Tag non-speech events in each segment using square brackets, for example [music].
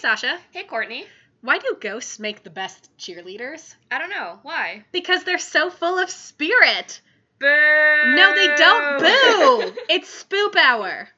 Sasha. Hey, Courtney. Why do ghosts make the best cheerleaders? I don't know. Why? Because they're so full of spirit. Boo! No, they don't boo. [laughs] it's spoop hour.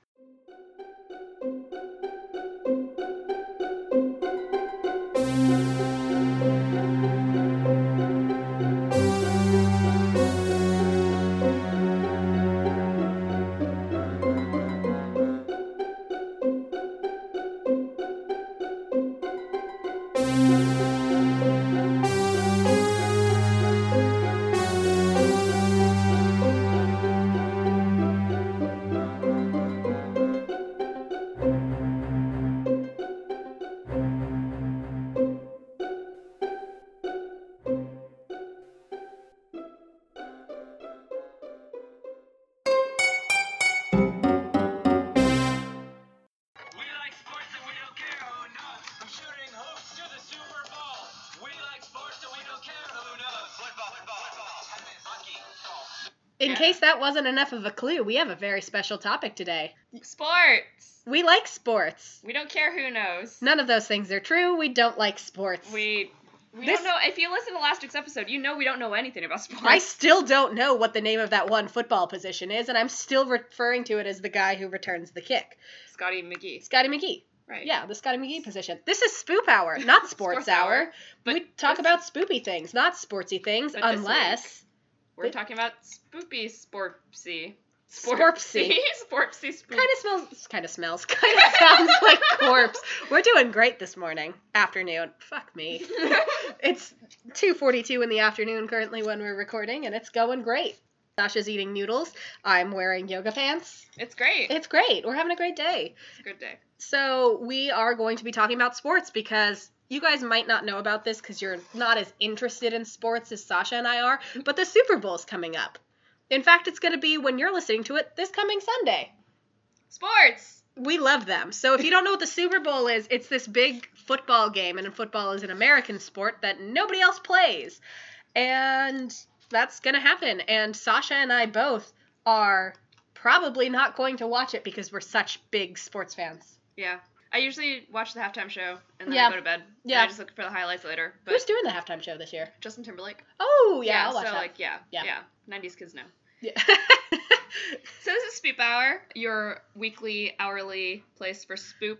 Case that wasn't enough of a clue, we have a very special topic today. Sports. We like sports. We don't care who knows. None of those things are true. We don't like sports. We we This- don't know. If you listen to last week's episode, you know we don't know anything about sports. I still don't know what the name of that one football position is, and I'm still referring to it as the guy who returns the kick. Scotty McGee. Scotty McGee. Right. Yeah, the Scotty McGee position. This is Spoop Hour, not [laughs] Sports, Sports Hour. Hour, but we talk about spoopy things, not sportsy things, unless We're But- talking about spoopy sporpsy. Sporpsy. [laughs] Sporpsy spoop. Kind of smells. Kind of smells. [laughs] Kind of sounds like corpse. We're doing great this morning, afternoon. Fuck me. [laughs] It's 2:42 in the afternoon currently when we're recording, and it's going great. Sasha's eating noodles. I'm wearing yoga pants. it's great. It's great. We're having a great day. It's a good day. So we are going to be talking about sports because you guys might not know about this because you're not as interested in sports as Sasha and I are, mm-hmm. but the Super Bowl's coming up. In fact, it's going to be when you're listening to it this coming Sunday. Sports. We love them. So if you don't know what the Super Bowl is, it's this big football game, and football is an American sport that nobody else plays. And that's to happen. And Sasha and I both are probably not going to watch it because we're such big sports fans. Yeah. I usually watch the halftime show and then Yeah. I go to bed. Yeah. I just look for the highlights later. But Who's doing the halftime show this year? Justin Timberlake. Oh, yeah, I'll watch so that. like yeah, Yeah. yeah. 90s kids know. Yeah. [laughs] [laughs] So this is Spoop Hour, your weekly, hourly place for Spoop.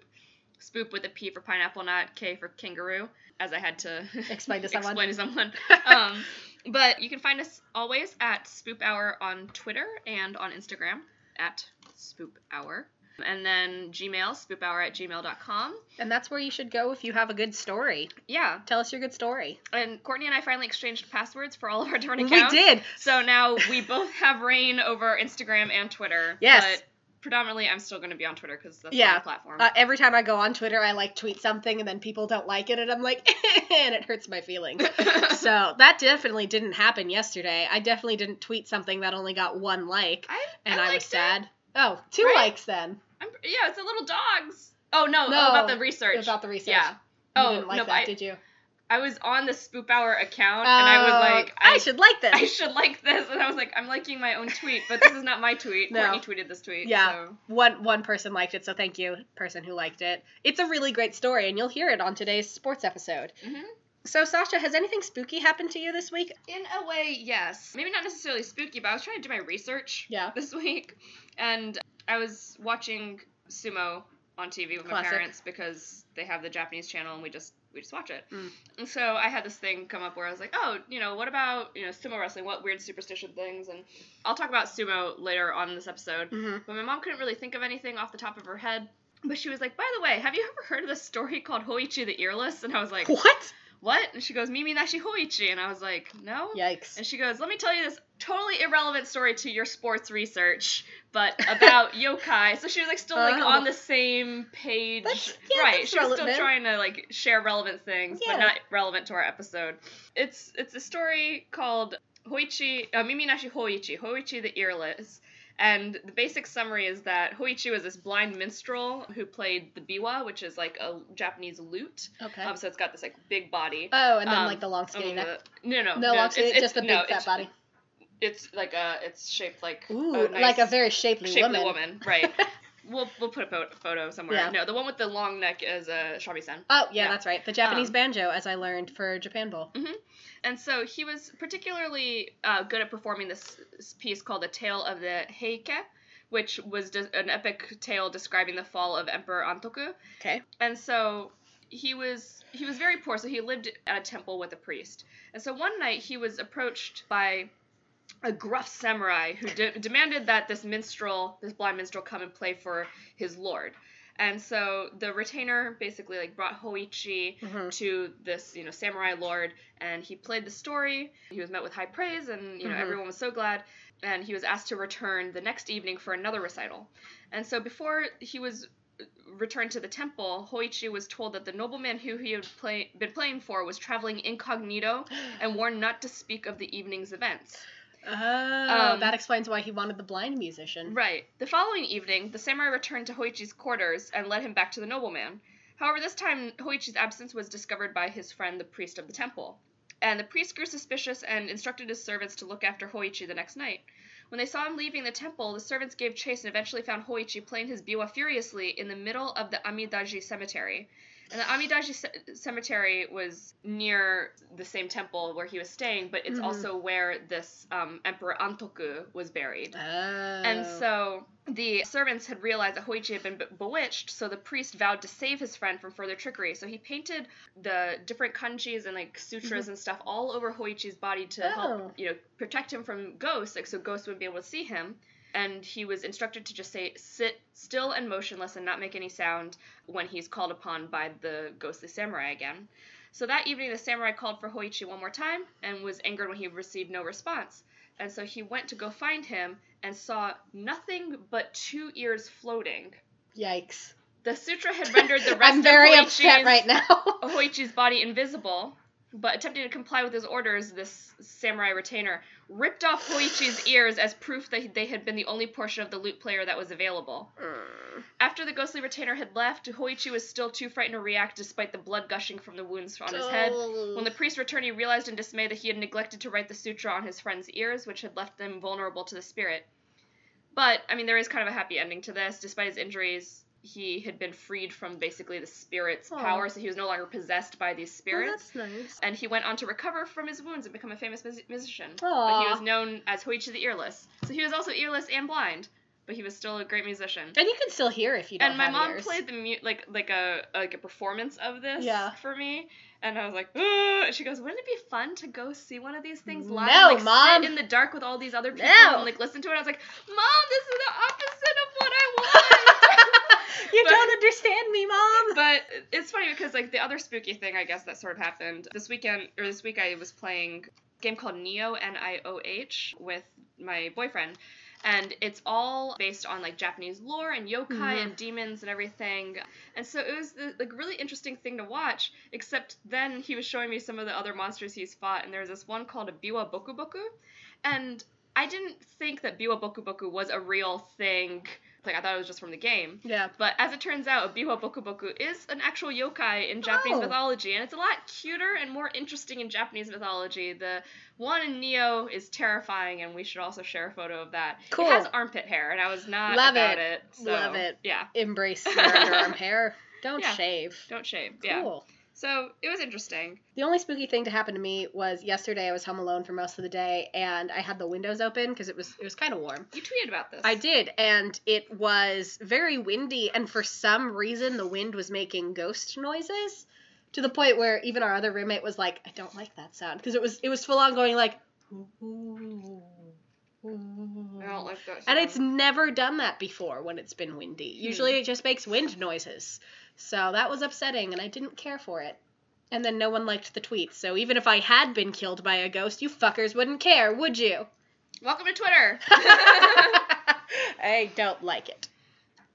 Spoop with a P for pineapple, not K for kangaroo, as I had to Explain to someone. [laughs] explain to someone. um, but you can find us always at Spoop Hour on Twitter and on Instagram at Spoop Hour. And then Gmail, spoophour at gmail.com. and that's where you should go if you have a good story. Yeah. Tell us your good story. And Courtney and I finally exchanged passwords for all of our different accounts. We did. So now we both have reign over Instagram and Twitter. Yes. But predominantly, I'm still going to be on Twitter because that's Yeah. my platform. Uh, every time I go on Twitter, I like tweet something and then people don't like it, and I'm like, [laughs] and it hurts my feelings. [laughs] so that definitely didn't happen yesterday. I definitely didn't tweet something that only got one like, I, and I I, was liked it. sad. Oh, two Right? likes then. I'm, yeah, it's the little dogs. Oh no, No, oh, about the research. About the research. Yeah. You Oh didn't like no, that, I, did you? I was on the Spoop Hour account and I was Oh, like, I, should like this. I should like this, and I was like, I'm liking my own tweet, but this is not my tweet. [laughs] No. Courtney tweeted this tweet. Yeah. So. one one person liked it, so thank you, person who liked it. It's a really great story, and you'll hear it on today's sports episode. Mhm. So, Sasha, has anything spooky happened to you this week? In a way, yes. Maybe not necessarily spooky, but I was trying to do my research Yeah. this [laughs] week, and I was watching sumo on TV with my parents because they have the Japanese channel and we just we just watch it. Mm. And so I had this thing come up where I was like, oh, you know, what about you know sumo wrestling? What weird superstition things? And I'll talk about sumo later on in this episode. Mm-hmm. But my mom couldn't really think of anything off the top of her head. But she was like, by the way, have you ever heard of this story called Hoichi the Earless? And I was like, What? what? And she goes, Mimi Nashi Hoichi. And I was like, no. Yikes. And she goes, let me tell you this totally irrelevant story to your sports research, but about [laughs] yokai. So she was like still like Oh. on the same page. Yeah, right. she was still trying to like share relevant things, Yeah. but not relevant to our episode. It's it's a story called Hoichi uh, Mimi Nashi Hoichi, Hoichi the Earless. And the basic summary is that Hoichi was this blind minstrel who played the biwa, which is like a Japanese lute. Okay. Um, so it's got this like big body. oh, and then um, like the long skinny Um, neck. the- no, no, No, long it's- skinny, it's- just the big no, fat body. It's like a, it's shaped like Ooh, a nice, like a very shapely, shapely woman. woman, right? [laughs] we'll we'll put a photo somewhere. Yeah. No, the one with the long neck is a uh, shamisen. Oh yeah, Yeah. that's right. The Japanese Um, banjo, as I learned for Japan Bowl. And so he was particularly uh, good at performing this piece called The Tale of the Heike, which was de- an epic tale describing the fall of Emperor Antoku. Okay. And so he was he was very poor, so he lived at a temple with a priest. And so one night he was approached by a gruff samurai who de- demanded that this minstrel, this blind minstrel, come and play for his lord. And so the retainer basically like brought Hoichi Mhm. to this, you know, samurai lord, and he played the story. He was met with high praise, and you know Mhm. everyone was so glad. And he was asked to return the next evening for another recital. And so before he was returned to the temple, Hoichi was told that the nobleman who he had play- been playing for was traveling incognito [gasps] and warned not to speak of the evening's events. Oh, Um, that explains why he wanted the blind musician. Right. The following evening, the samurai returned to Hoichi's quarters and led him back to the nobleman. However, this time Hoichi's absence was discovered by his friend, the priest of the temple. And the priest grew suspicious and instructed his servants to look after Hoichi the next night. When they saw him leaving the temple, the servants gave chase and eventually found Hoichi playing his biwa furiously in the middle of the Amidaji cemetery. And the Amidaji ce- cemetery was near the same temple where he was staying, but it's Mhm. also where this um, Emperor Antoku was buried. Oh. And so the servants had realized that Hoichi had been be- bewitched, so the priest vowed to save his friend from further trickery. So he painted the different kanjis and like sutras and stuff all over Hoichi's body to Oh. help, you know, protect him from ghosts, like so ghosts wouldn't be able to see him. And he was instructed to just say, sit still and motionless and not make any sound when he's called upon by the ghostly samurai again. So that evening, the samurai called for Hoichi one more time and was angered when he received no response. And so he went to go find him and saw nothing but two ears floating. Yikes. The sutra had rendered the [laughs] rest I'm very of upset Hoichi's, right now. [laughs] Hoichi's body invisible, but attempting to comply with his orders, this samurai retainer ripped off Hoichi's ears as proof that they had been the only portion of the lute player that was available. Mm. After the ghostly retainer had left, Hoichi was still too frightened to react despite the blood gushing from the wounds on his head. When the priest returned, he realized in dismay that he had neglected to write the sutra on his friend's ears, which had left them vulnerable to the spirit. But, I mean, there is kind of a happy ending to this. Despite his injuries, he had been freed from basically the spirit's Aw. power, so he was no longer possessed by these spirits. Oh, that's nice. and he went on to recover from his wounds and become a famous mus- musician. But he was known as Hoichi the Earless. So he was also earless and blind, but he was still a great musician. And you can still hear if you don't And my mom ears. played the mu- like like a like a performance of this Yeah. for me, and I was like, Ugh. And she goes, "Wouldn't it be fun to go see one of these things live? No, like, Mom. Sit in the dark with all these other people No. and like listen to it." I was like, "Mom, this is the opposite of what I want." [laughs] you But- don't understand me, mom. but it's funny because like the other spooky thing I guess that sort of happened this weekend or this week I was playing a game called Nioh N I O H with my boyfriend and it's all based on like Japanese lore and yokai Mhm. and demons and everything. And so it was the like really interesting thing to watch. Except then he was showing me some of the other monsters he's fought, and there was this one called a Biwa Boku Boku, and I didn't think that Biwa Boku Boku was a real thing. Like I thought it was just from the game. yeah. But as it turns out, Biwa Boku Boku is an actual yokai in Japanese Oh. mythology, and it's a lot cuter and more interesting in Japanese mythology. The one in Nioh is terrifying, and we should also share a photo of that. Cool. It has armpit hair, and I was not Love about it. it. so, Love it. Yeah, Embrace [laughs] your underarm hair. Don't Yeah. shave. don't shave. Yeah. So it was interesting. The only spooky thing to happen to me was yesterday. I was home alone for most of the day, and I had the windows open because it was it was kind of warm. You tweeted about this. I did, and it was very windy, and for some reason the wind was making ghost noises to the point where even our other roommate was like, "I don't like that sound," because it was it was full on going like. I don't like that. And it's never done that before when it's been windy. Usually hmm. it just makes wind noises. So that was upsetting and I didn't care for it. And then no one liked the tweet. So even if I had been killed by a ghost, you fuckers wouldn't care, would you? Welcome to Twitter. [laughs] [laughs] I don't like it.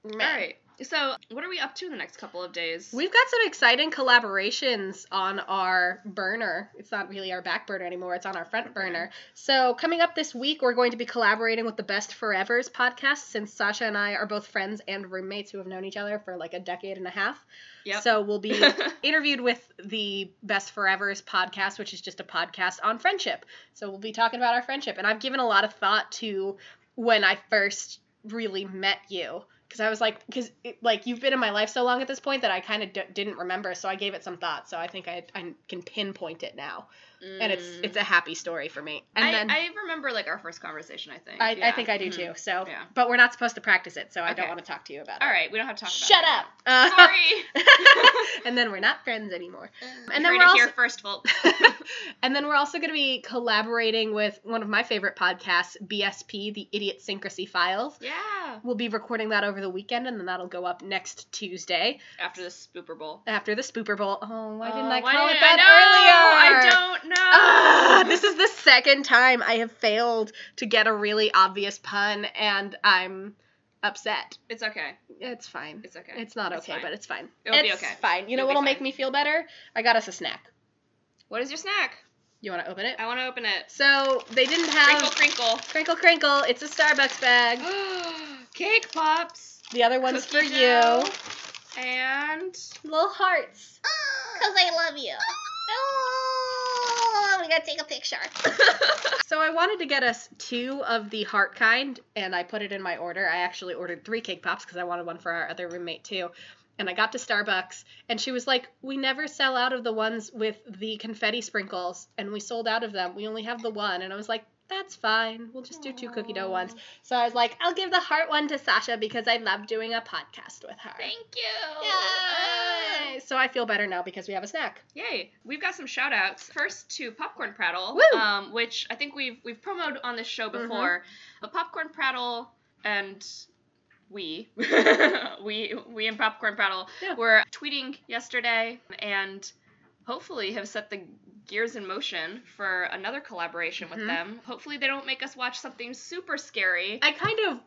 All right. So what are we up to in the next couple of days? We've got some exciting collaborations on our burner. It's not really our back burner anymore, it's on our front burner. So, coming up this week, we're going to be collaborating with the Best Forevers podcast since Sasha and I are both friends and roommates who have known each other for like a decade and a half. Yep. So, we'll be [laughs] interviewed with the Best Forevers podcast, which is just a podcast on friendship. So, we'll be talking about our friendship. And I've given a lot of thought to when I first really met you because I was like, because like you've been in my life so long at this point that I kind of d- didn't remember, so I gave it some thought. So I think I, I can pinpoint it now, and it's Mm. it's a happy story for me. And I, then I remember like our first conversation. I think. I, I think I do Mhm. too. So, Yeah. but we're not supposed to practice it, so I don't want to talk to you about All it. right, we don't have to talk. Shut it up. now. Uh, Sorry. [laughs] and then we're not friends anymore. and [laughs] And then we're we're here first, folks. [laughs] and then we're also going to be collaborating with one of my favorite podcasts, BSP, the Idiosyncrasy Files. yeah. We'll be recording that over the weekend, and then that'll go up next Tuesday After the Spooper Bowl. after the Spooper Bowl. Oh, why didn't Oh, I call it that earlier? I know, I don't know. Ah, this is the second time I have failed to get a really obvious pun, and I'm upset. It's okay. It's fine. It's okay. It's not It's okay, fine. but it's fine. It'll be it's okay. fine. You know It'll what'll make me feel better? I got us a snack. What is your snack? You want to open it? I want to open it. So they didn't have Crinkle, crinkle. crinkle crinkle. It's a Starbucks bag. [gasps] Cake pops. The other one's for dough, you. And Little hearts. [gasps] Because I love you. [gasps] Oh, we gotta take a picture. [laughs] So I wanted to get us two of the heart kind, and I put it in my order. I actually ordered three cake pops because I wanted one for our other roommate too. And I got to Starbucks, and she was like, "We never sell out of the ones with the confetti sprinkles, and we sold out of them. We only have the one." And I was like, "That's fine. We'll just do two cookie dough ones." So I was like, "I'll give the heart one to Sasha because I love doing a podcast with her." thank you. Yay! So I feel better now because we have a snack. Yay! We've got some shout outs. First to Popcorn Prattle, um, which I think we've we've promoted on this show before. But Popcorn Prattle and we [laughs] we we and Popcorn Prattle Yeah. were tweeting yesterday and hopefully have set the gears in motion for another collaboration Mhm. with them. Hopefully they don't make us watch something super scary. I kind of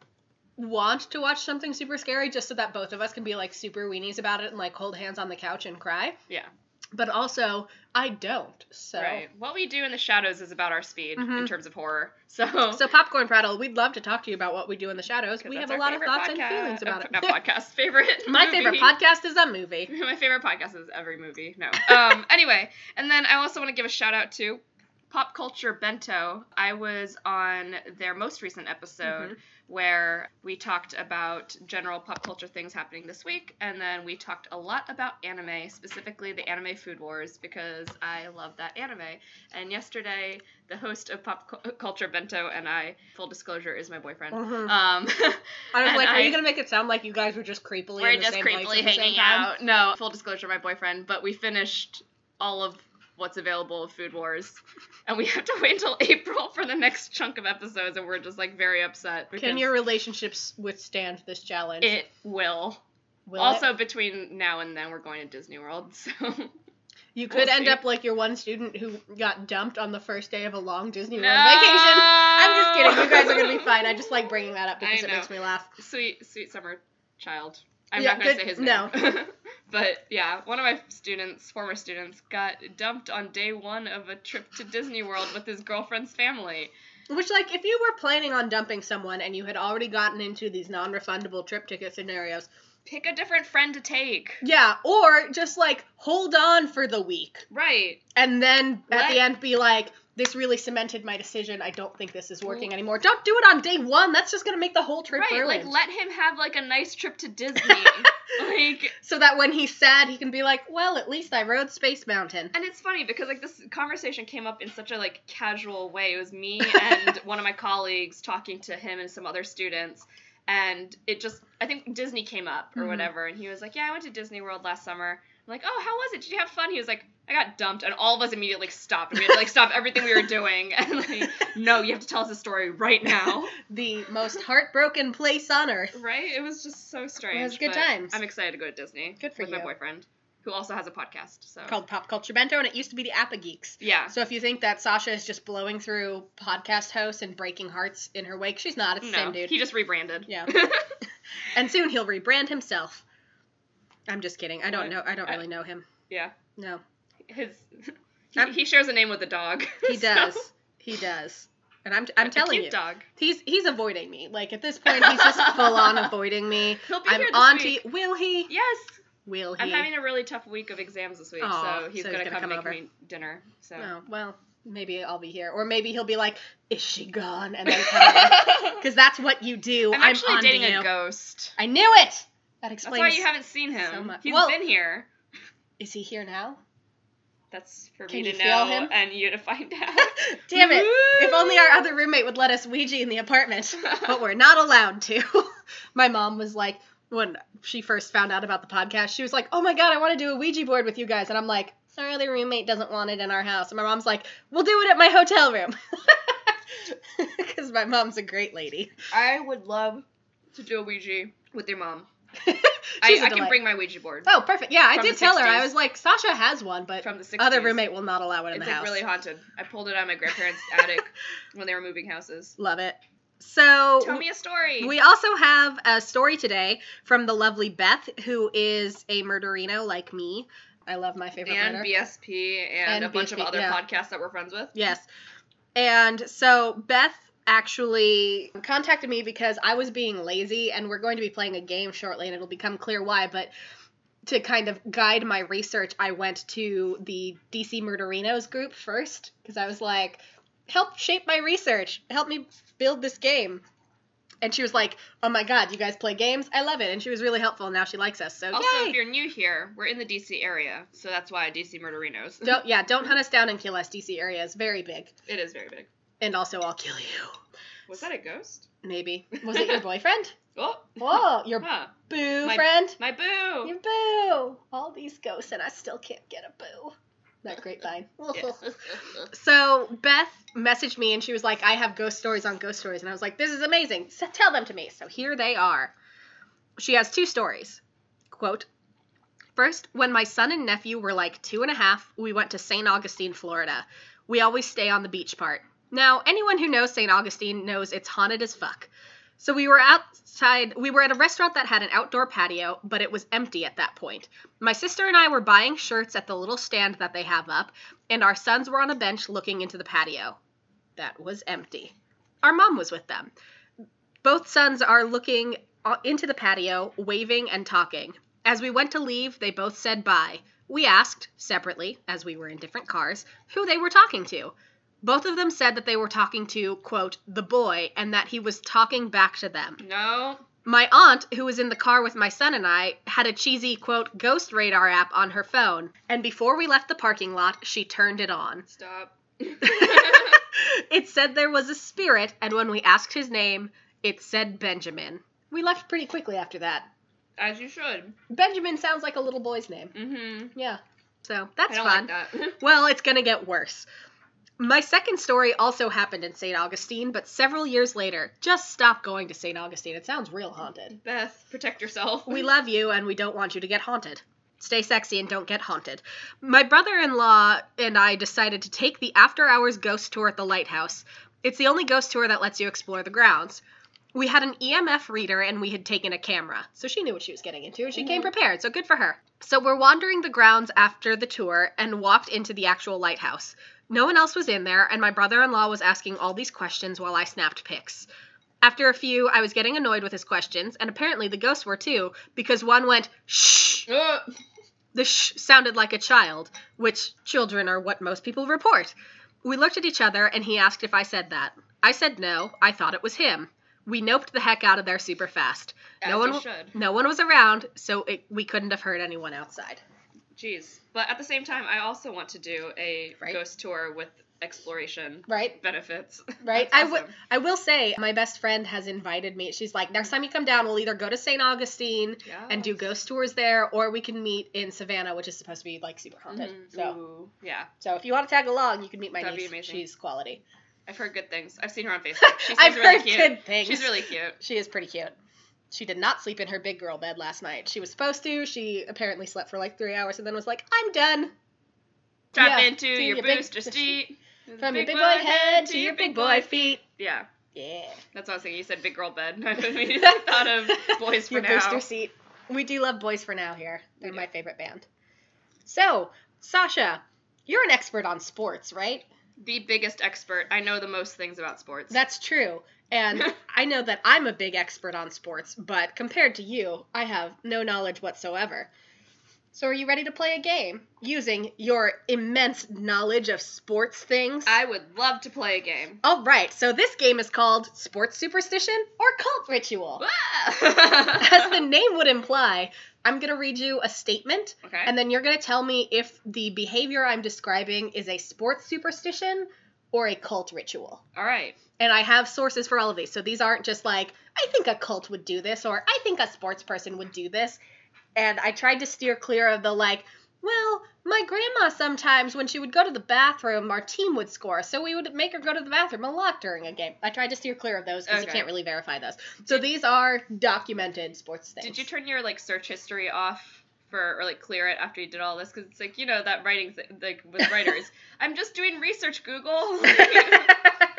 want to watch something super scary just so that both of us can be like super weenies about it and like hold hands on the couch and cry. Yeah. But also, I don't. So, Right. What we do in the shadows is about our speed in Mhm. terms of horror. [laughs] So so popcorn prattle, we'd love to talk to you about what we do in the shadows. We have a lot of thoughts and feelings about uh, it. Not podcast. [laughs] Favorite. My movie. favorite podcast is a movie. [laughs] My favorite podcast is every movie. No. Um. anyway, and then I also want to give a shout out to Pop Culture Bento. I was on their most recent episode Mhm. Where we talked about general pop culture things happening this week, and then we talked a lot about anime, specifically the anime Food Wars, because I love that anime. And yesterday, the host of Pop Cu- Culture Bento and I, full disclosure, is my boyfriend. Mhm. Um, I was [laughs] like, are I- you gonna make it sound like you guys were just creepily we're in the just same place creepily at the same hanging time? out. No, full disclosure, my boyfriend. But we finished all of what's available of Food Wars, [laughs] and we have to wait until [laughs] April for the next chunk of episodes, and we're just like very upset Can your relationships withstand this challenge? it will. Will it? also, between now and then, we're going to Disney World, [laughs] so you we'll could end see. up like your one student who got dumped on the first day of a long Disney World no! vacation. I'm just kidding. You guys are gonna be fine. I just like bringing that up because it makes me laugh. Sweet, sweet summer child. I'm Yeah, not gonna say his name. no. [laughs] but yeah, one of my students, former students, got dumped on day one of a trip to Disney World with his girlfriend's family. Which, like, if you were planning on dumping someone and you had already gotten into these non-refundable trip ticket scenarios, Pick a different friend to take. yeah, or just like hold on for the week Right. and then at Let- the end be like, "This really cemented my decision. I don't think this is working anymore." Don't do it on day one. That's just gonna make the whole trip right. ruined. Like let him have like a nice trip to [laughs] Disney. like so that when he's sad, he can be like, "Well, at least I rode Space Mountain." and it's funny because like this conversation came up in such a like casual way. It was me and [laughs] one of my colleagues talking to him and some other students and it just I think Disney came up or Mhm. whatever and he was like, "Yeah, I went to Disney World last summer." I'm like, "Oh, how was it? Did you have fun?" He was like, "I got dumped." And all of us immediately like, stopped. And we had to like stop everything we were doing [laughs] and like, "No, you have to tell us the story right now." [laughs] the most heartbroken place on earth. Right? It was just so strange. It was good but times. I'm excited to go to Disney. Good for with my boyfriend, who also has a podcast. So Called Pop Culture Bento, and it used to be the Appa Geeks. yeah, So if you think that Sasha is just blowing through podcast hosts and breaking hearts in her wake, she's not. It's the no, same dude. he just rebranded. Yeah. [laughs] and soon he'll rebrand himself. I'm just kidding. I don't know. I don't really know him. yeah, No, his he, he shares a name with a dog. [laughs] he so- does. He does. And I'm I'm telling you, dog. he's he's avoiding me. Like at this point, he's just full on [laughs] avoiding me. He'll be I'm here this auntie. week. Will he? Yes, Will he? I'm having a really tough week of exams this week, Aw, so he's so gonna, gonna come, come make over. me dinner. So Oh well, maybe I'll be here, or maybe he'll be like, "Is she gone?" And then because [laughs] that's what you do. I'm actually on to dating you. a ghost. I knew it. That That's explains. why you haven't seen him. so much. He's Well- been here. Is he here now? That's for Can me you to feel know him? and you to find [laughs] out. Damn it! If only our other roommate would let us Ouija in the apartment, but we're not allowed to. [laughs] my mom was like, when she first found out about the podcast, she was like, "Oh my god, I want to do a Ouija board with you guys," and I'm like, "Our other roommate doesn't want it in our house," and my mom's like, "We'll do it at my hotel room," [laughs] because my mom's a great lady. I would love to do a Ouija with your mom. [laughs] I, I, can bring my Ouija board Oh, perfect. Yeah, I From did the tell her. I was like, Sasha has one, but from the 60s. other roommate will not allow it in It's the like house. really haunted. I pulled it out of my [laughs] grandparents' attic when they were moving houses. Love it. So Tell me a story. We also have a story today from the lovely Beth, who is a murderino like me. I love my favorite and murder. BSP and, And a bunch of other yeah. podcasts that we're friends with. yes. And so Beth actually contacted me because I was being lazy, and we're going to be playing a game shortly, and it'll become clear why. But to kind of guide my research, I went to the DC Murderinos group first because I was like, help shape my research, help me build this game. And she was like, "Oh my god, you guys play games? I love it." And she was really helpful. And now she likes us. So Also, yay! if you're new here, we're in the DC area, so that's why DC Murderinos. don't [laughs] yeah, don't hunt us down and kill us. DC area is very big, It is very big. and also I'll kill you. Was that a ghost? Maybe [laughs] was it your boyfriend? Oh, Whoa, your [laughs] huh. boo My- friend. My boo. Your boo. All these ghosts, and I still can't get a boo. That grapevine. [laughs] Yeah. So Beth messaged me and she was like, I have ghost stories on ghost stories. And I was like, this is amazing. So tell them to me. So here they are. She has two stories. Quote First, when my son and nephew were like two and a half, we went to St. Augustine, Florida. We always stay on the beach part. Now, anyone who knows St. Augustine knows it's haunted as fuck. So we were outside, we were at a restaurant that had an outdoor patio, but it was empty at that point. My sister and I were buying shirts at the little stand that they have up, and our sons were on a bench looking into the patio. That was empty. Our mom was with them. Both sons are looking uh, into the patio, waving and talking. As we went to leave, they both said bye. We asked, separately, as we were in different cars, who they were talking to. Both of them said that they were talking to, quote, the boy, and that he was talking back to them. No. My aunt, who was in the car with my son and I, had a cheesy, quote, ghost radar app on her phone, and before we left the parking lot, she turned it on. Stop. [laughs] it said there was a spirit, and when we asked his name, it said Benjamin. We left pretty quickly after that. As you should. Benjamin sounds like a little boy's name. Mm-hmm. Yeah. So I that's don't fun. like that. [laughs] Well, it's going to get worse. My second story also happened in St. Augustine, but several years later. Just stop going to St. Augustine. It sounds real haunted. Beth, protect yourself. We love you and we don't want you to get haunted. Stay sexy and don't get haunted. My brother in law and I decided to take the after hours ghost tour at the lighthouse. It's the only ghost tour that lets you explore the grounds. We had an EMF reader and we had taken a camera, so she knew what she was getting into and she came mm-hmm. prepared, so good for her. So we're wandering the grounds after the tour and walked into the actual lighthouse. No one else was in there, and my brother in law was asking all these questions while I snapped pics. After a few, I was getting annoyed with his questions, and apparently the ghosts were too, because one went, shh. Ugh. The shh sounded like a child, which children are what most people report. We looked at each other, and he asked if I said that. I said no, I thought it was him. We noped the heck out of there super fast. As no one, no one was around, so it, we couldn't have heard anyone outside. Jeez. But at the same time, I also want to do a Right. ghost tour with exploration Right? benefits. [laughs] Right. That's I would. I will say, my best friend has invited me. She's like, next time you come down, we'll either go to St. Augustine and do ghost tours there, or we can meet in Savannah, which is supposed to be like super haunted. Mhm. So, Ooh, yeah, so if you want to tag along, you can meet my That'd be amazing. She's quality. I've heard good things. I've seen her on [laughs] Facebook. She seems I've really heard cute. good things. She's really cute. She is pretty cute. She did not sleep in her big girl bed last night. She was supposed to. She apparently slept for like three hours and then was like, "I'm done." Drop Yeah, into to your, your big- booster [laughs] seat. From your big boy head to your big boy feet. Yeah, Yeah. that's what I was thinking. You said big girl bed. [laughs] I [laughs] immediately thought of boys for your now. booster seat. We do love Boys for Now here. They're my favorite band. So, Sasha, you're an expert on sports, right? The biggest expert. I know the most things about sports. That's true. And [laughs] I know that I'm a big expert on sports, but compared to you, I have no knowledge whatsoever. So are you ready to play a game using your immense knowledge of sports things? I would love to play a game. All right. So this game is called Sports Superstition or Cult Ritual. [laughs] As the name would imply, I'm going to read you a statement okay. and then you're going to tell me if the behavior I'm describing is a sports superstition or a cult ritual. All right. And I have sources for all of these. So these aren't just like, I think a cult would do this or I think a sports person would do this. And I tried to steer clear of the like, well, my grandma sometimes when she would go to the bathroom, our team would score, so we would make her go to the bathroom a lot during a game. I tried to steer clear of those because you Okay. can't really verify those. So these are documented sports things. Did you turn your like search history off for or like clear it after you did all this? Because it's like you know that writing th- like with writers. [laughs] I'm just doing research, Google. [laughs]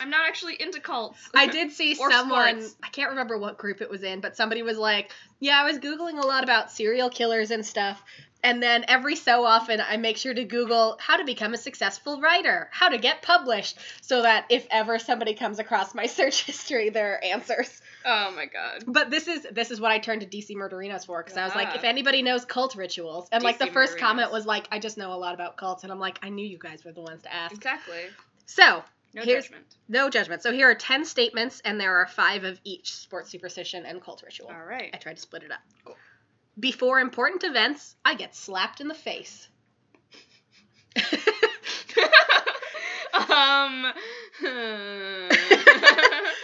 I'm not actually into cults. I did see someone, sports. I can't remember what group it was in, but somebody was like, Yeah, I was Googling a lot about serial killers and stuff. And then every so often, I make sure to Google how to become a successful writer, how to get published, so that if ever somebody comes across my [laughs] search history, there are answers. Oh my god. But this is this is what I turned to DC Murderinos for because I was like, if anybody knows cult rituals, and like the DC first comment was like, I just know a lot about cults, and I'm like, I knew you guys were the ones to ask. Exactly. So No Here's- judgment. no judgment. So here are 10 statements, and there are five of each sports superstition and cult ritual. All right. I tried to split it up. Cool. Before important events, I get slapped in the face. [laughs] um. [laughs] [laughs]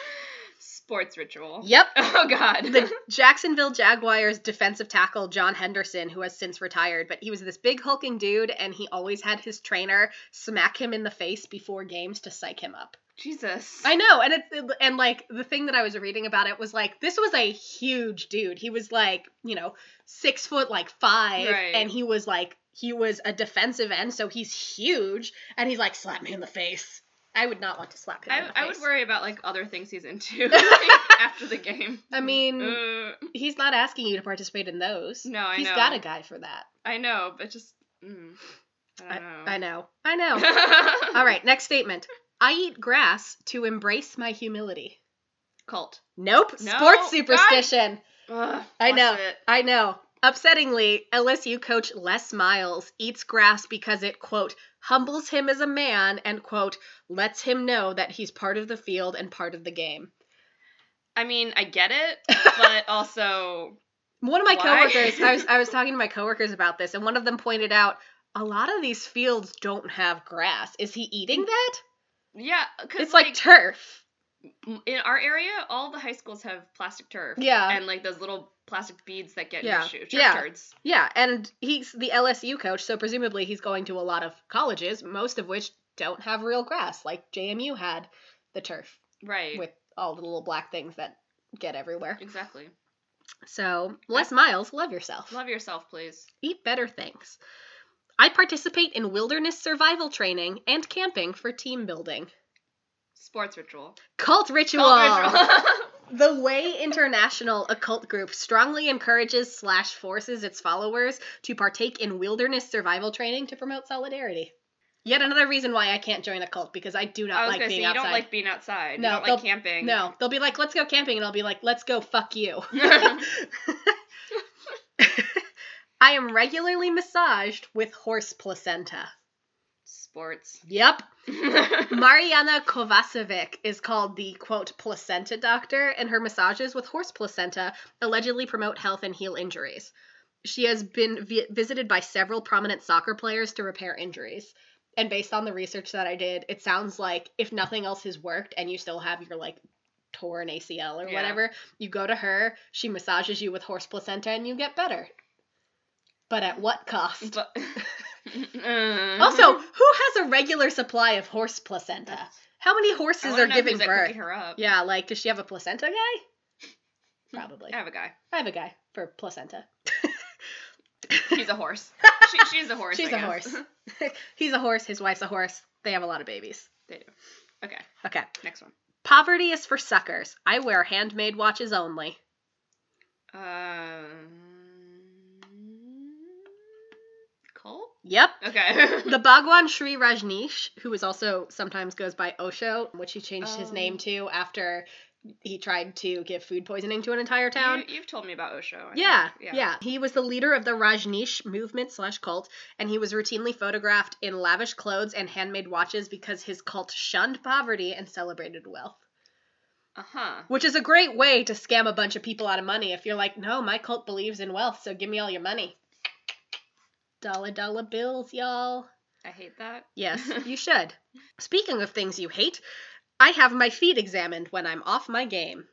Sports ritual. yep. [laughs] Oh god. The [laughs] Jacksonville Jaguars defensive tackle John Henderson, who has since retired, but he was this big hulking dude, and he always had his trainer smack him in the face before games to psych him up. Jesus. I know, and it's and like the thing that I was reading about it was like this was a huge dude. He was like you know six foot like five, Right. and he was like he was a defensive end, so he's huge, and he's like slap me in the face. I would not want to slap him. in I, I would worry about like other things he's into [laughs] after the game. I mean, Uh, he's not asking you to participate in those. No, I He's know. got a guy for that. I know, but just mm, I I, don't know. I know. I know. [laughs] All right, next statement. I eat grass to embrace my humility. Cult. Nope. No, Sports superstition. Ugh, I know. it. I know. Upsettingly, LSU coach Les Miles eats grass because it, quote, humbles him as a man and, quote, lets him know that he's part of the field and part of the game. I mean, I get it, [laughs] but also One of my Why? coworkers, I was, I was talking to my [laughs] coworkers about this, and one of them pointed out a lot of these fields don't have grass. Is he eating that? yeah, It's like, turf. In our area, all the high schools have plastic turf. Yeah. And like those little plastic beads that get Yeah. in your shoe. Yeah. turds. Yeah, and he's the LSU coach, so presumably he's going to a lot of colleges, most of which don't have real grass, like JMU had the turf Right. with all the little black things that get everywhere. Exactly. So, Les Miles, love yourself. Love yourself, please. Eat better things. I participate in wilderness survival training and camping for team building. Sports ritual. Cult ritual. Cult ritual. [laughs] [laughs] The Way International, occult group, strongly encourages slash forces its followers to partake in wilderness survival training to promote solidarity. Yet another reason why I can't join a cult because I do I not was like gonna being say you outside. don't like being outside. No, you don't like camping. no, they'll be like, "Let's go camping," and I'll be like, "Let's go fuck you." [laughs] I am regularly massaged with horse placenta. Sports. Yep. [laughs] Mariana Kovacevic is called the quote placenta doctor, and her massages with horse placenta allegedly promote health and heal injuries. She has been vi- visited by several prominent soccer players to repair injuries. And based on the research that I did, it sounds like if nothing else has worked and you still have your like torn ACL or Yeah. whatever, you go to her, she massages you with horse placenta, and you get better. But at what cost? but, [laughs] Also, who has a regular supply of horse placenta? How many horses wanna are giving birth? her up. Yeah, like, does she have a placenta guy? [laughs] Probably. I have a guy. I have a guy for placenta. [laughs] He's a horse. She, she's a horse. [laughs] She's I a guess. horse. He's a horse. His wife's a horse. They have a lot of babies. they do. Okay, Okay. next one. Poverty is for suckers. I wear handmade watches only. Um, Yep. Okay. The [laughs] Bhagwan Shree Rajneesh, who is also sometimes goes by Osho, which he changed his Oh. name to after he tried to give food poisoning to an entire town. You, have told me about Osho. I Yeah, yeah, He was the leader of the Rajneesh movement slash cult, and he was routinely photographed in lavish clothes and handmade watches because his cult shunned poverty and celebrated wealth. Uh huh. Which is a great way to scam a bunch of people out of money if you're like, no, my cult believes in wealth, so give me all your money. Dollar dollar bills, y'all. I hate that. Yes, [laughs] you should. Speaking of things you hate, I have my feet examined when I'm off my game.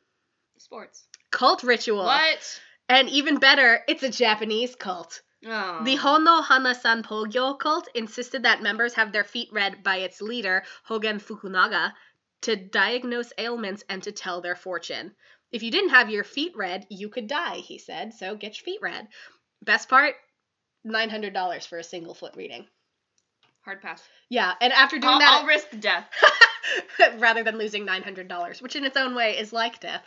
Sports. Cult ritual. What? And even better, it's a Japanese cult. Oh. The Hono Hana Sanpogyo cult insisted that members have their feet read by its leader, Hogen Fukunaga, to diagnose ailments and to tell their fortune. If you didn't have your feet read, you could die, he said, so get your feet read. Best part $900 for a single foot reading. Hard pass. Yeah, and after doing I'll, that, I'll risk death. [laughs] rather than losing $900, which in its own way is like death.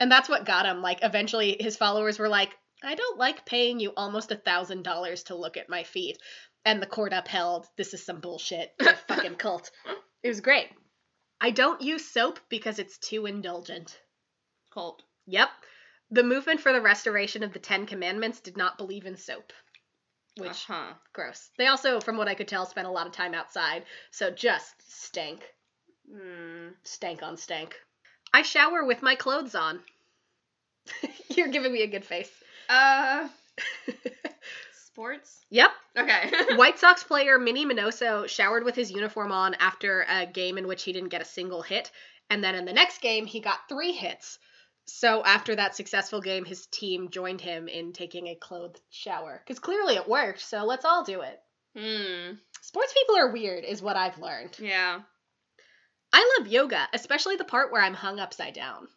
And that's what got him. Like, eventually, his followers were like, I don't like paying you almost a $1,000 to look at my feet. And the court upheld, this is some bullshit. You're a fucking [laughs] cult. It was great. I don't use soap because it's too indulgent. Cult. Yep. The movement for the restoration of the Ten Commandments did not believe in soap. Which, Uh-huh. gross. They also, from what I could tell, spent a lot of time outside. So just stank. Hmm. stank on stank. I shower with my clothes on. [laughs] You're giving me a good face. Uh. [laughs] Sports. yep. Okay. [laughs] White Sox player Minnie Minoso showered with his uniform on after a game in which he didn't get a single hit. And then in the next game, he got three hits. So after that successful game, his team joined him in taking a clothed shower. Because clearly it worked, so let's all do it. Hmm. Sports people are weird, is what I've learned. Yeah. I love yoga, especially the part where I'm hung upside down.